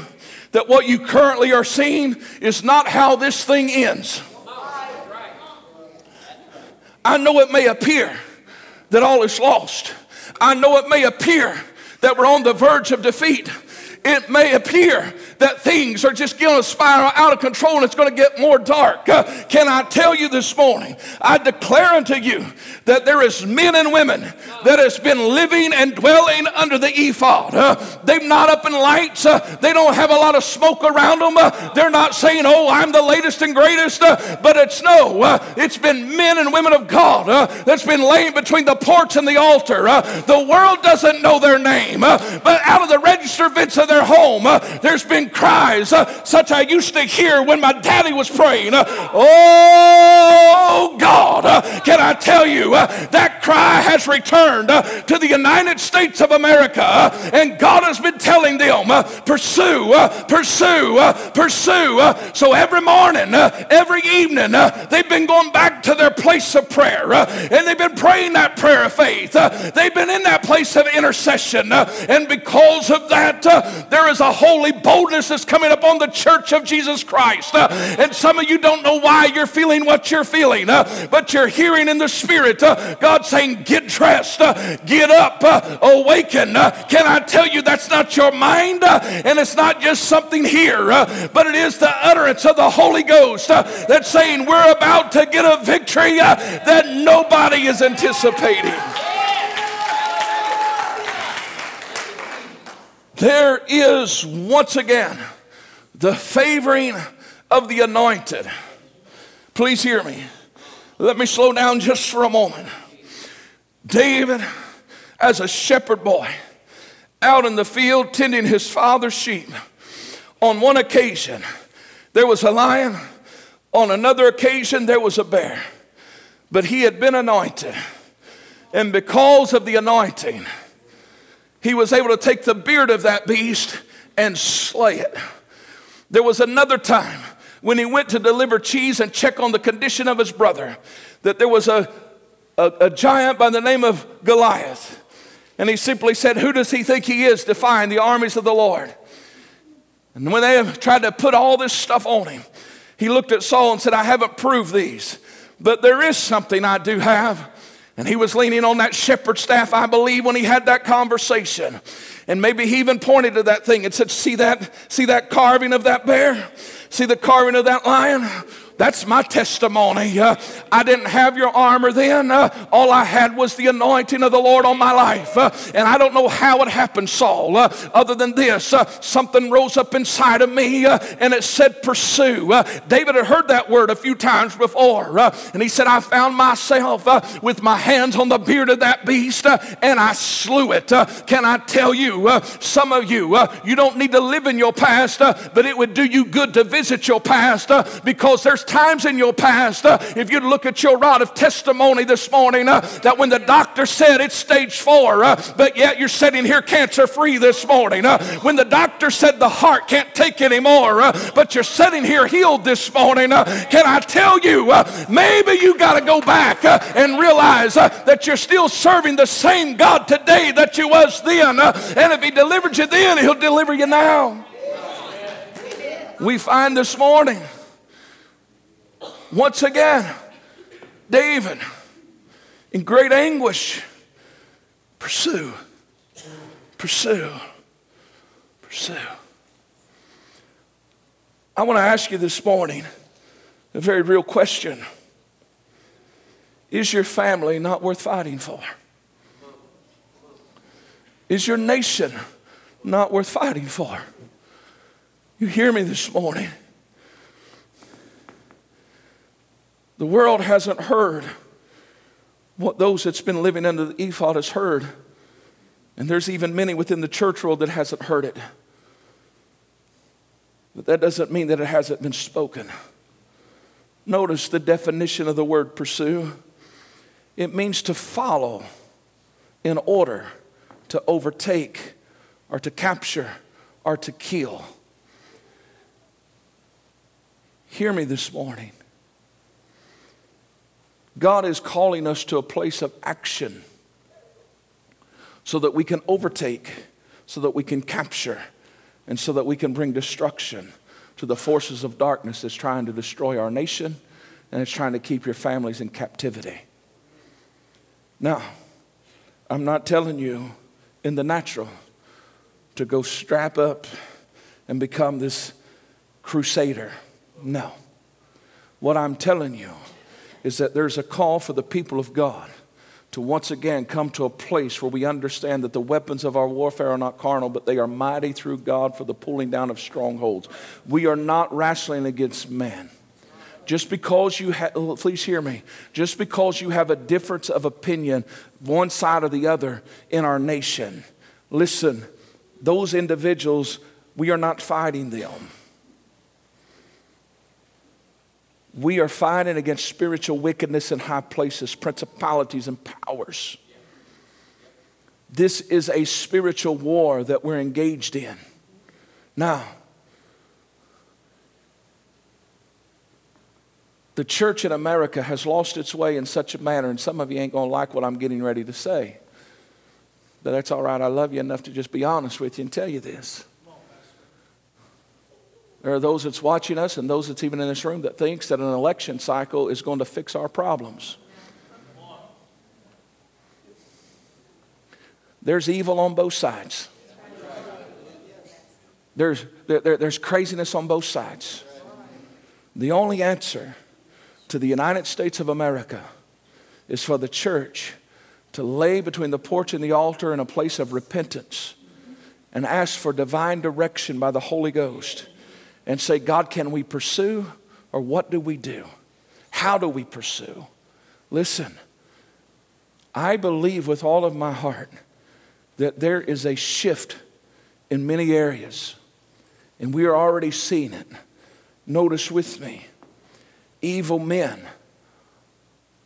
that what you currently are seeing is not how this thing ends. I know it may appear that all is lost. I know it may appear that we're on the verge of defeat. It may appear that things are just going to spiral out of control and it's going to get more dark. Uh, can I tell you this morning? I declare unto you that there is men and women that has been living and dwelling under the ephod. Uh, they've not up in lights. Uh, they don't have a lot of smoke around them. Uh, they're not saying, "Oh, I'm the latest and greatest." Uh, but it's no. Uh, it's been men and women of God that's been laying between the porch and the altar. the world doesn't know their name, but out of the register of of their home, there's been cries uh, such I used to hear when my daddy was praying. Uh, oh God, uh, can I tell you uh, that cry has returned uh, to the United States of America, uh, and God has been telling them, pursue, pursue, pursue. so every morning, every evening, they've been going back to their place of prayer, and they've been praying that prayer of faith. they've been in that place of intercession, and because of that, there is a holy boldness that's coming upon the church of Jesus Christ. Uh, and some of you don't know why you're feeling what you're feeling, uh, but you're hearing in the Spirit uh, God saying, Get dressed, get up, awaken. Can I tell you that's not your mind? And it's not just something here, but it is the utterance of the Holy Ghost that's saying, We're about to get a victory that nobody is anticipating. There is once again the favoring of the anointed. Please hear me. Let me slow down just for a moment. David, as a shepherd boy, out in the field tending his father's sheep, on one occasion there was a lion, on another occasion there was a bear, but he had been anointed. And because of the anointing, he was able to take the beard of that beast and slay it. There was another time when he went to deliver cheese and check on the condition of his brother that there was a, a, a giant by the name of Goliath. And he simply said, Who does he think he is defying the armies of the Lord? And when they tried to put all this stuff on him, he looked at Saul and said, I haven't proved these, but there is something I do have. And he was leaning on that shepherd staff, I believe, when he had that conversation. And maybe he even pointed to that thing and said, See that, see that carving of that bear? See the carving of that lion? That's my testimony. Uh, I didn't have your armor then. Uh, all I had was the anointing of the Lord on my life. Uh, and I don't know how it happened, Saul, uh, other than this. Uh, something rose up inside of me uh, and it said, Pursue. David had heard that word a few times before. and he said, I found myself with my hands on the beard of that beast and I slew it. can I tell you, some of you, you don't need to live in your past, but it would do you good to visit your past because there's times in your past, uh, if you look at your rod of testimony this morning, uh, that when the doctor said it's stage four, uh, but yet you're sitting here cancer free this morning. Uh, when the doctor said the heart can't take anymore, uh, but you're sitting here healed this morning, uh, can I tell you, maybe you got to go back and realize that you're still serving the same God today that you was then. and if He delivered you then, He'll deliver you now. We find this morning once again, David, in great anguish, pursue, pursue, pursue. I want to ask you this morning a very real question Is your family not worth fighting for? Is your nation not worth fighting for? You hear me this morning? The world hasn't heard what those that's been living under the ephod has heard. And there's even many within the church world that hasn't heard it. But that doesn't mean that it hasn't been spoken. Notice the definition of the word pursue. It means to follow in order to overtake or to capture or to kill. Hear me this morning. God is calling us to a place of action so that we can overtake, so that we can capture, and so that we can bring destruction to the forces of darkness that's trying to destroy our nation and it's trying to keep your families in captivity. Now, I'm not telling you in the natural to go strap up and become this crusader. No. What I'm telling you is that there's a call for the people of God to once again come to a place where we understand that the weapons of our warfare are not carnal, but they are mighty through God for the pulling down of strongholds. We are not wrestling against men. Just because you have, oh, please hear me, just because you have a difference of opinion, one side or the other in our nation, listen, those individuals We are not fighting them. We are fighting against spiritual wickedness in high places, principalities, and powers. This is a spiritual war that we're engaged in. Now, the church in America has lost its way in such a manner, and some of you ain't going to like what I'm getting ready to say. But that's all right. I love you enough to just be honest with you and tell you this. There are those that's watching us and those that's even in this room that thinks that an election cycle is going to fix our problems. There's evil on both sides. There's, there, there, there's craziness on both sides. The only answer to the United States of America is for the church to lay between the porch and the altar in a place of repentance and ask for divine direction by the Holy Ghost and say, God, can we pursue or what do we do? How do we pursue? Listen, I believe with all of my heart that there is a shift in many areas, and we are already seeing it. Notice with me evil men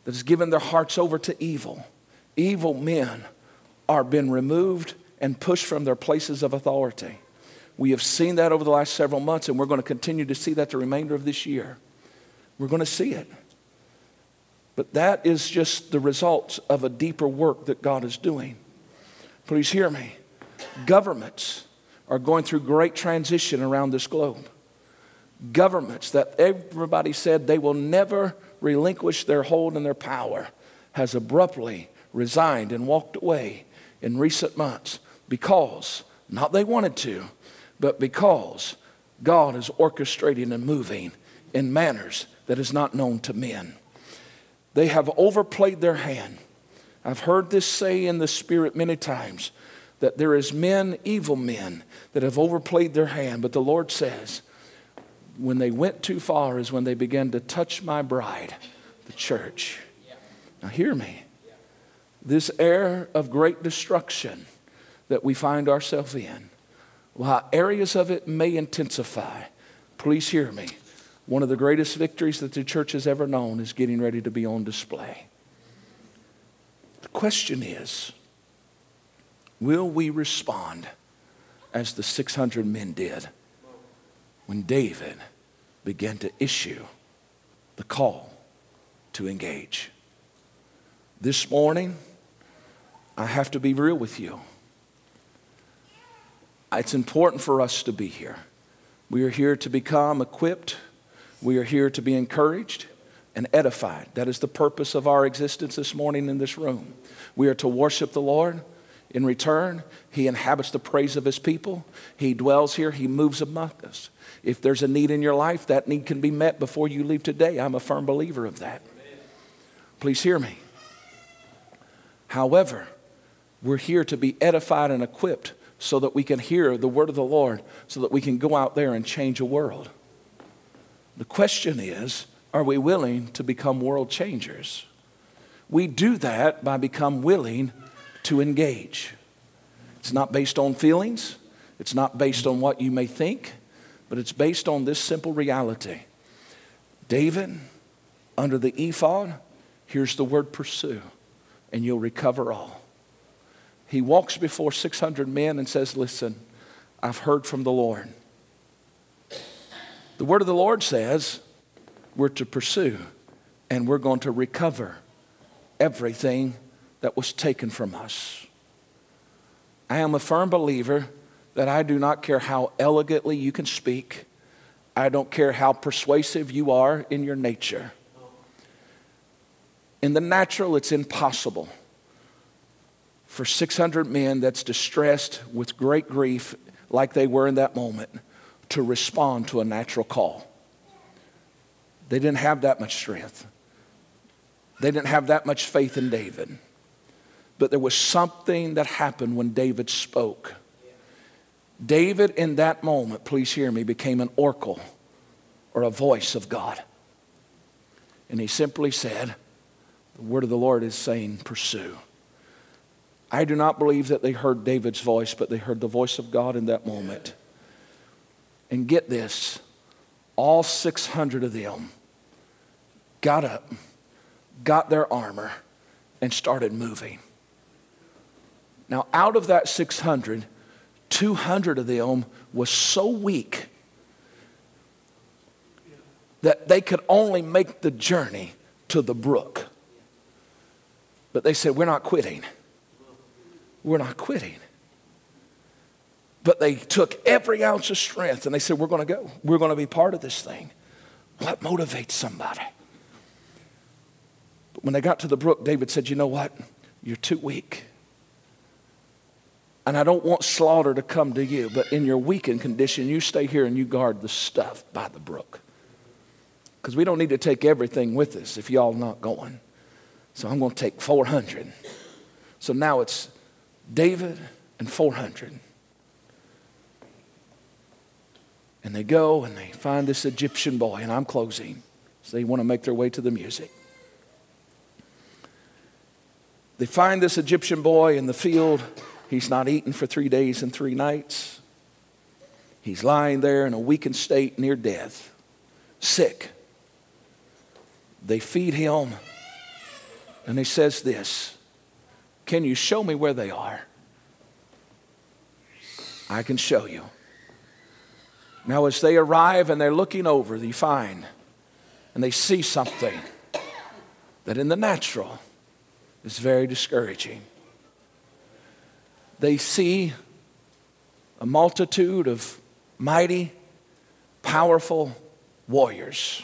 that has given their hearts over to evil, evil men are being removed and pushed from their places of authority. We have seen that over the last several months, and we're going to continue to see that the remainder of this year. We're going to see it. But that is just the result of a deeper work that God is doing. Please hear me. Governments are going through great transition around this globe. Governments that everybody said they will never relinquish their hold and their power has abruptly resigned and walked away in recent months because, not they wanted to, but because God is orchestrating and moving in manners that is not known to men. They have overplayed their hand. I've heard this say in the spirit many times that there is men, evil men, that have overplayed their hand, but the Lord says, when they went too far is when they began to touch my bride, the church. Now, hear me. This air of great destruction that we find ourselves in while areas of it may intensify, please hear me. One of the greatest victories that the church has ever known is getting ready to be on display. The question is will we respond as the 600 men did when David began to issue the call to engage? This morning, I have to be real with you. It's important for us to be here. We are here to become equipped, we are here to be encouraged and edified. That is the purpose of our existence this morning in this room. We are to worship the Lord. In return, He inhabits the praise of His people. He dwells here, He moves among us. If there's a need in your life, that need can be met before you leave today. I'm a firm believer of that. Please hear me. However, we're here to be edified and equipped so that we can hear the word of the Lord, so that we can go out there and change a world. The question is are we willing to become world changers? We do that by become willing to engage. It's not based on feelings, it's not based on what you may think, but it's based on this simple reality. David, under the ephod, here's the word pursue, and you'll recover all he walks before 600 men and says, Listen, I've heard from the Lord. The word of the Lord says we're to pursue and we're going to recover everything that was taken from us. I am a firm believer that I do not care how elegantly you can speak, I don't care how persuasive you are in your nature. In the natural, it's impossible for 600 men that's distressed with great grief, like they were in that moment, to respond to a natural call. They didn't have that much strength. They didn't have that much faith in David. But there was something that happened when David spoke. David, in that moment, please hear me, became an oracle or a voice of God. And he simply said, The word of the Lord is saying, Pursue. I do not believe that they heard David's voice, but they heard the voice of God in that moment. And get this all 600 of them got up, got their armor, and started moving. Now, out of that 600, 200 of them was so weak that they could only make the journey to the brook. But they said, We're not quitting. We're not quitting. But they took every ounce of strength and they said, We're going to go. We're going to be part of this thing. What motivates somebody? But when they got to the brook, David said, You know what? You're too weak. And I don't want slaughter to come to you, but in your weakened condition, you stay here and you guard the stuff by the brook. Because we don't need to take everything with us if y'all not going. So I'm going to take 400. So now it's David and 400. And they go and they find this Egyptian boy, and I'm closing. So they want to make their way to the music. They find this Egyptian boy in the field He's not eaten for three days and three nights. He's lying there in a weakened state near death, sick. They feed him, and he says this Can you show me where they are? I can show you. Now, as they arrive and they're looking over, they find and they see something that in the natural is very discouraging they see a multitude of mighty, powerful warriors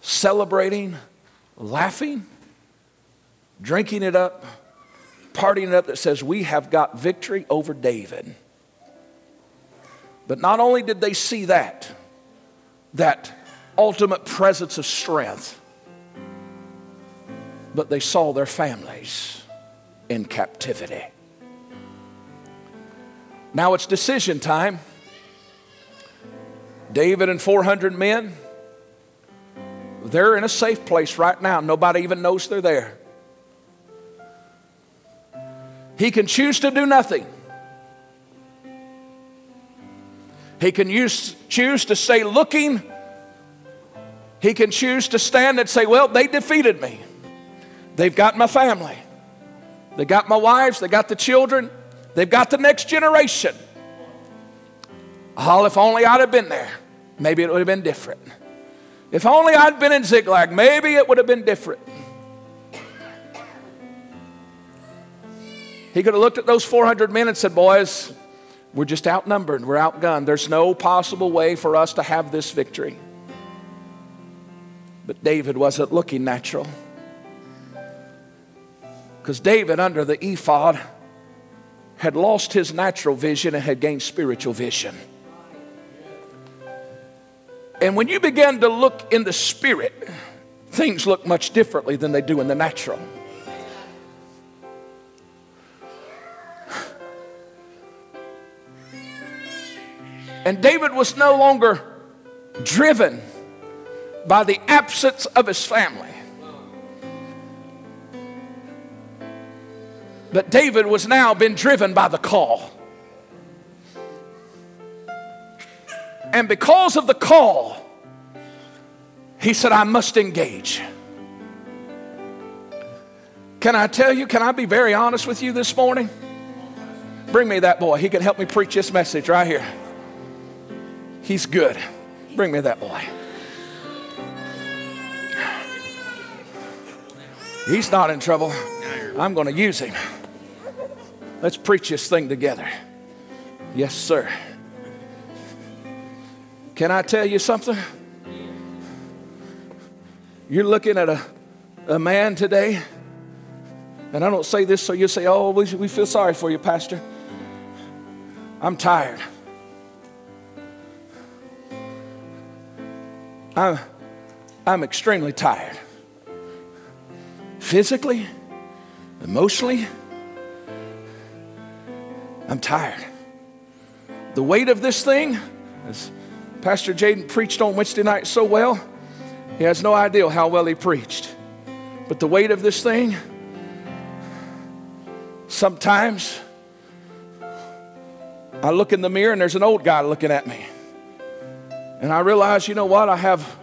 celebrating, laughing, drinking it up, partying it up that says, We have got victory over David. But not only did they see that, that ultimate presence of strength, but they saw their families in captivity. Now it's decision time. David and 400 men, they're in a safe place right now. Nobody even knows they're there. He can choose to do nothing. He can use, choose to stay looking. He can choose to stand and say, Well, they defeated me. They've got my family. They got my wives, they got the children, they've got the next generation. Oh, if only I'd have been there, maybe it would have been different. If only I'd been in Ziklag, maybe it would have been different. He could have looked at those 400 men and said, Boys, we're just outnumbered, we're outgunned. There's no possible way for us to have this victory. But David wasn't looking natural. Because David, under the ephod, had lost his natural vision and had gained spiritual vision. And when you begin to look in the spirit, things look much differently than they do in the natural. And David was no longer driven by the absence of his family. But David was now been driven by the call. And because of the call, he said, I must engage. Can I tell you, can I be very honest with you this morning? Bring me that boy. He can help me preach this message right here. He's good. Bring me that boy. He's not in trouble. I'm going to use him. Let's preach this thing together. Yes, sir. Can I tell you something? You're looking at a, a man today, and I don't say this so you say, Oh, we, we feel sorry for you, Pastor. I'm tired. I'm, I'm extremely tired. Physically, emotionally, I'm tired. The weight of this thing, as Pastor Jaden preached on Wednesday night so well, he has no idea how well he preached. But the weight of this thing, sometimes I look in the mirror and there's an old guy looking at me. And I realize, you know what? I have,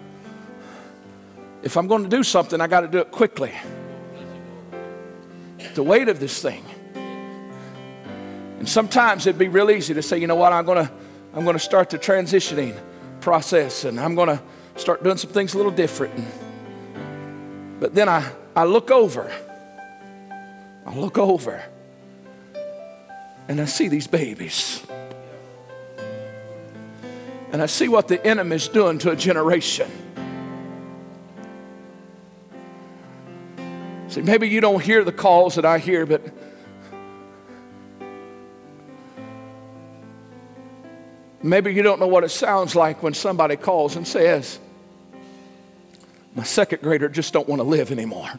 if I'm going to do something, I got to do it quickly. The weight of this thing. And sometimes it'd be real easy to say, you know what? I'm going to, I'm going to start the transitioning process and I'm going to start doing some things a little different. But then I, I look over. I look over and I see these babies. And I see what the enemy's doing to a generation. See, maybe you don't hear the calls that I hear, but maybe you don't know what it sounds like when somebody calls and says, My second grader just don't want to live anymore.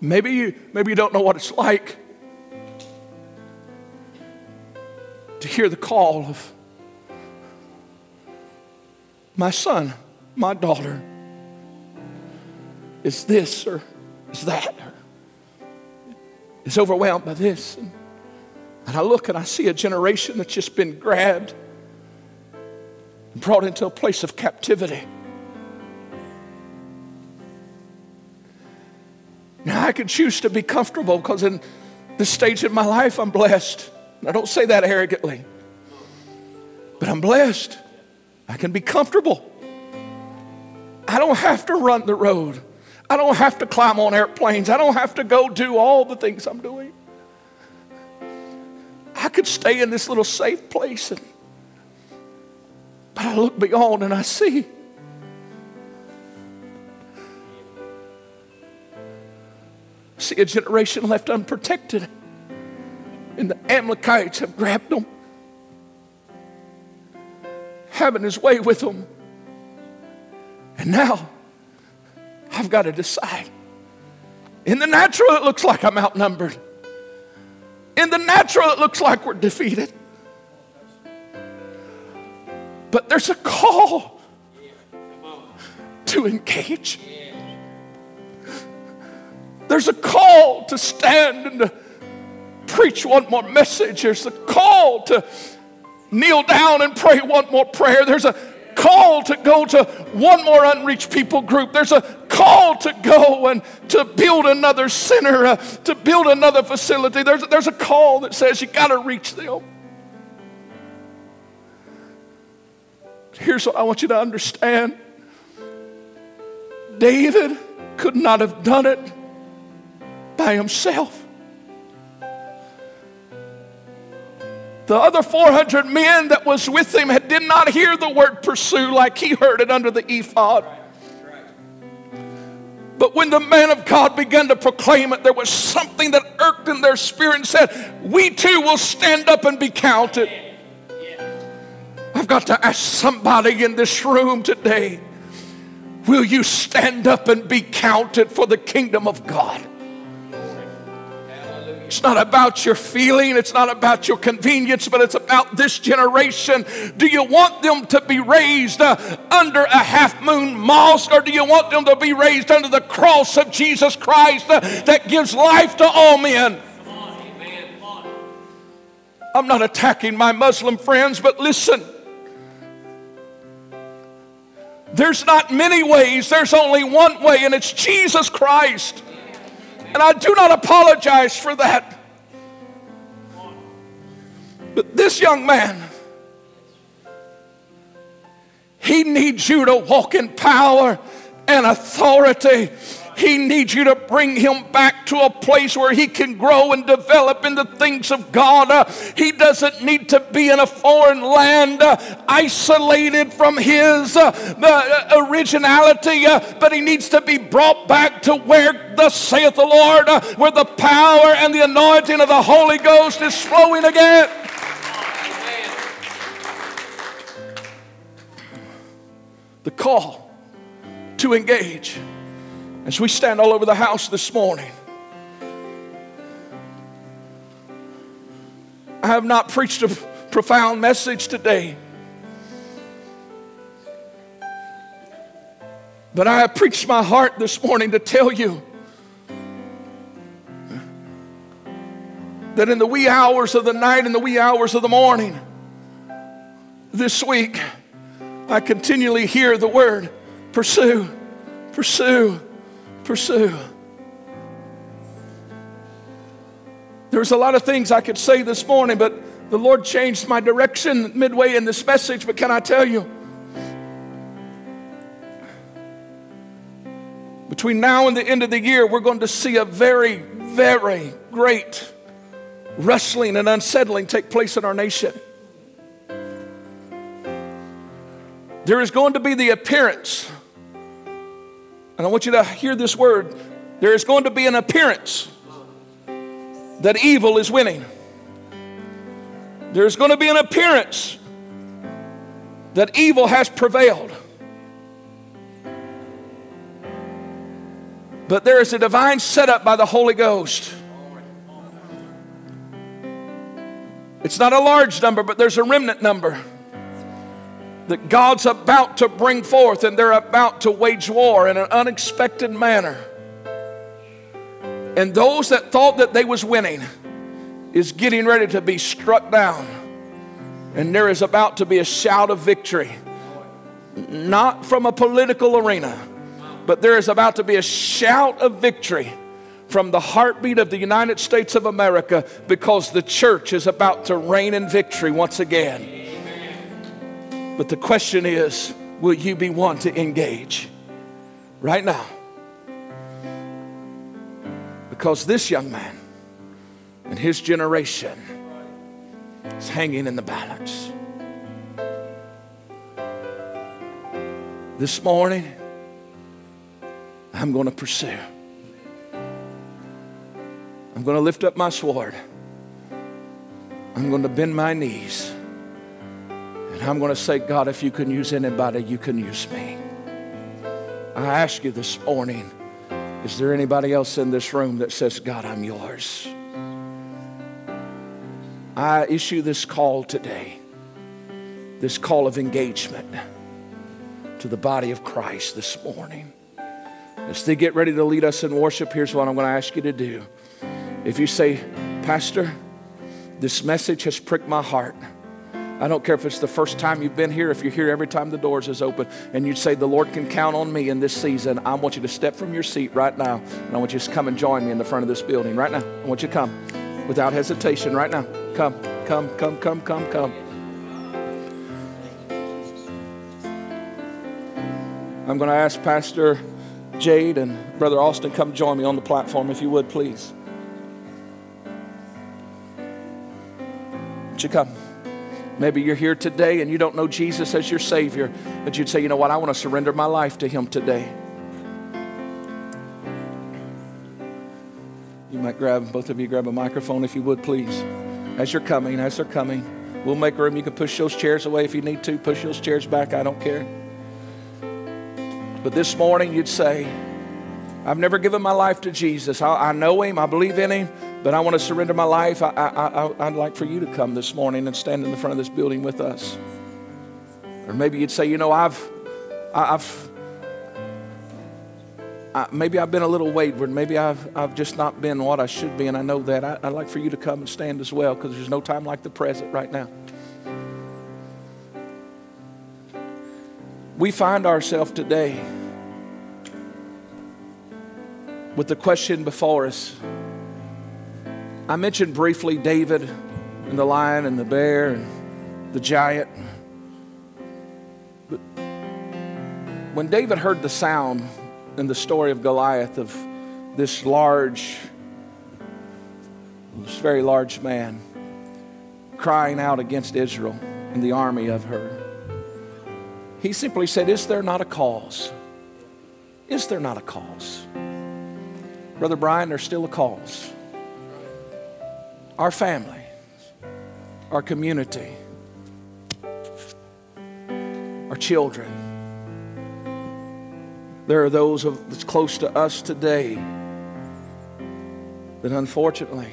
Maybe you, maybe you don't know what it's like to hear the call of my son, my daughter is this or is that or is overwhelmed by this. And, and I look and I see a generation that's just been grabbed and brought into a place of captivity. Now, I can choose to be comfortable because in this stage in my life, I'm blessed. I don't say that arrogantly, but I'm blessed. I can be comfortable. I don't have to run the road. I don't have to climb on airplanes. I don't have to go do all the things I'm doing. I could stay in this little safe place. And, but I look beyond and I see see a generation left unprotected. And the Amalekites have grabbed them, having his way with them. And now I've got to decide. In the natural, it looks like I'm outnumbered. In the natural, it looks like we're defeated. But there's a call to engage. There's a call to stand and to preach one more message. There's a call to kneel down and pray one more prayer. There's a call to go to one more unreached people group. There's a call to go and to build another center, uh, to build another facility. There's, there's a call that says you got to reach them. Here's what I want you to understand David could not have done it by himself. The other 400 men that was with him had, did not hear the word pursue like he heard it under the ephod. But when the man of God began to proclaim it, there was something that irked in their spirit and said, We too will stand up and be counted. I've got to ask somebody in this room today will you stand up and be counted for the kingdom of God? It's not about your feeling, it's not about your convenience, but it's about this generation. Do you want them to be raised uh, under a half moon mosque, or do you want them to be raised under the cross of Jesus Christ uh, that gives life to all men? I'm not attacking my Muslim friends, but listen. There's not many ways, there's only one way, and it's Jesus Christ. And I do not apologize for that. But this young man, he needs you to walk in power and authority he needs you to bring him back to a place where he can grow and develop in the things of God. Uh, he doesn't need to be in a foreign land uh, isolated from his uh, uh originality, uh, but he needs to be brought back to where thus saith the Lord, uh, where the power and the anointing of the Holy Ghost is flowing again. The call to engage. As we stand all over the house this morning, I have not preached a profound message today, but I have preached my heart this morning to tell you that in the wee hours of the night and the wee hours of the morning, this week, I continually hear the word pursue, pursue pursue. There's a lot of things I could say this morning, but the Lord changed my direction midway in this message. But can I tell you? Between now and the end of the year, we're going to see a very, very great wrestling and unsettling take place in our nation. There is going to be the appearance, and I want you to hear this word there is going to be an appearance that evil is winning. There's going to be an appearance that evil has prevailed. But there is a divine setup by the Holy Ghost. It's not a large number, but there's a remnant number that God's about to bring forth, and they're about to wage war in an unexpected manner. And those that thought that they was winning is getting ready to be struck down. And there is about to be a shout of victory. Not from a political arena, but there is about to be a shout of victory from the heartbeat of the United States of America because the church is about to reign in victory once again. But the question is will you be one to engage right now? Because this young man and his generation is hanging in the balance. This morning, I'm going to pursue. I'm going to lift up my sword. I'm going to bend my knees. And I'm going to say, God, if you can use anybody, you can use me. I ask you this morning, is there anybody else in this room that says, God, I'm yours? I issue this call today, this call of engagement to the body of Christ this morning. As they get ready to lead us in worship, here's what I'm going to ask you to do. If you say, Pastor, this message has pricked my heart. I don't care if it's the first time you've been here, if you're here every time the doors is open, and you'd say, The Lord can count on me in this season. I want you to step from your seat right now, and I want you to come and join me in the front of this building right now. I want you to come without hesitation right now. Come, come, come, come, come, come. I'm going to ask Pastor Jade and Brother Austin come join me on the platform if you would, please. Would you come? Maybe you're here today and you don't know Jesus as your Savior, but you'd say, you know what, I want to surrender my life to Him today. You might grab, both of you grab a microphone if you would, please. As you're coming, as they're coming, we'll make room. You can push those chairs away if you need to, push those chairs back, I don't care. But this morning you'd say, I've never given my life to Jesus. I, I know Him, I believe in Him, but I want to surrender my life. I, I, I, would like for you to come this morning and stand in the front of this building with us. Or maybe you'd say, you know, I've, I've, I, maybe I've been a little wayward. Maybe I've, I've just not been what I should be, and I know that. I, would like for you to come and stand as well because there's no time like the present right now. We find ourselves today with the question before us I mentioned briefly David and the lion and the bear and the giant. But when David heard the sound in the story of Goliath of this large, this very large man crying out against Israel and the army of her, he simply said, Is there not a cause? Is there not a cause? Brother Brian, there's still a cause our family, our community, our children. There are those of, that's close to us today that unfortunately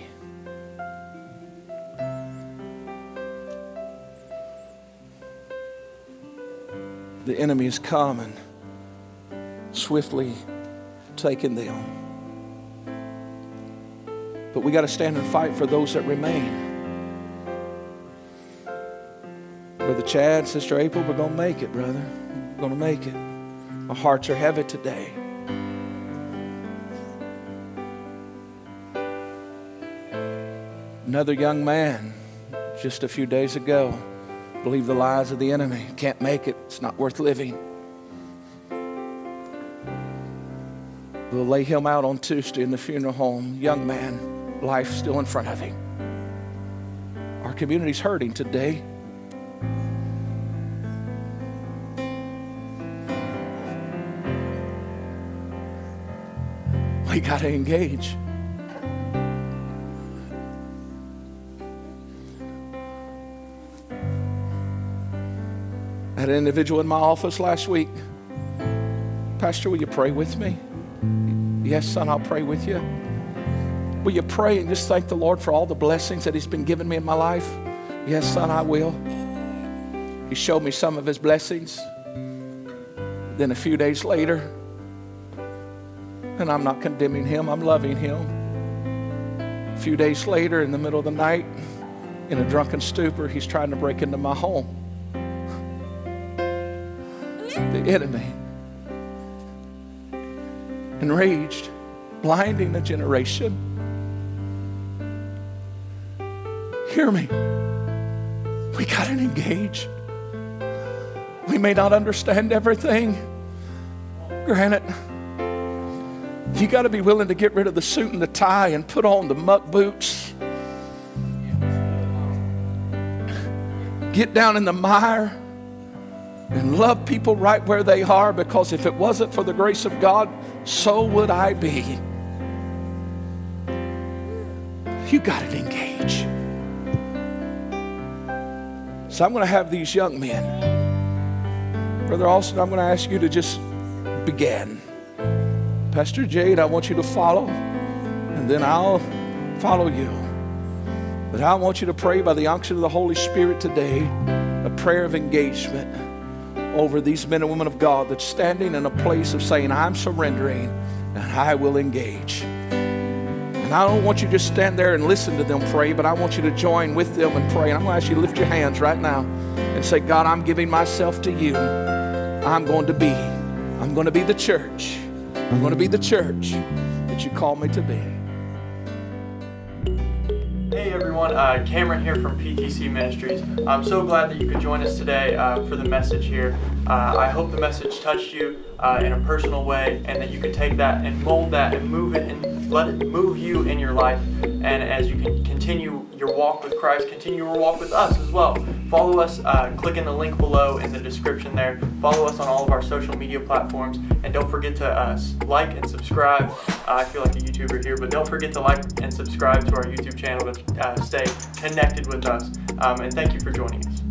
the enemy is coming, swiftly taking them. But we got to stand and fight for those that remain. Brother Chad, Sister April, we're going to make it, brother. We're going to make it. Our hearts are heavy today. Another young man just a few days ago believed the lies of the enemy. Can't make it, it's not worth living. We'll lay him out on Tuesday in the funeral home. Young man, life still in front of him. Our community's hurting today. We got to engage. I had an individual in my office last week. Pastor, will you pray with me? Yes, son, I'll pray with you. Will you pray and just thank the Lord for all the blessings that He's been giving me in my life? Yes, son, I will. He showed me some of His blessings. Then a few days later, and I'm not condemning him, I'm loving him. A few days later, in the middle of the night, in a drunken stupor, he's trying to break into my home the enemy. Enraged, blinding a generation. Hear me. We got to engage. We may not understand everything. Granted, you got to be willing to get rid of the suit and the tie and put on the muck boots. Get down in the mire and love people right where they are because if it wasn't for the grace of God, so would I be. You got to engage. So I'm going to have these young men. Brother Austin, I'm going to ask you to just begin. Pastor Jade, I want you to follow, and then I'll follow you. But I want you to pray by the unction of the Holy Spirit today a prayer of engagement over these men and women of God that's standing in a place of saying, I'm surrendering and I will engage. And I don't want you to just stand there and listen to them pray, but I want you to join with them and pray. And I'm going to ask you to lift your hands right now and say, God, I'm giving myself to you. I'm going to be. I'm going to be the church. I'm going to be the church that you call me to be. Hey everyone, uh, Cameron here from PTC Ministries. I'm so glad that you could join us today uh, for the message here. Uh, I hope the message touched you uh, in a personal way and that you can take that and mold that and move it and let it move you in your life. And as you can continue your walk with Christ, continue your walk with us as well. Follow us, uh, click in the link below in the description there. Follow us on all of our social media platforms. And don't forget to uh, like and subscribe. I feel like a YouTuber here, but don't forget to like and subscribe to our YouTube channel to stay connected with us. Um, and thank you for joining us.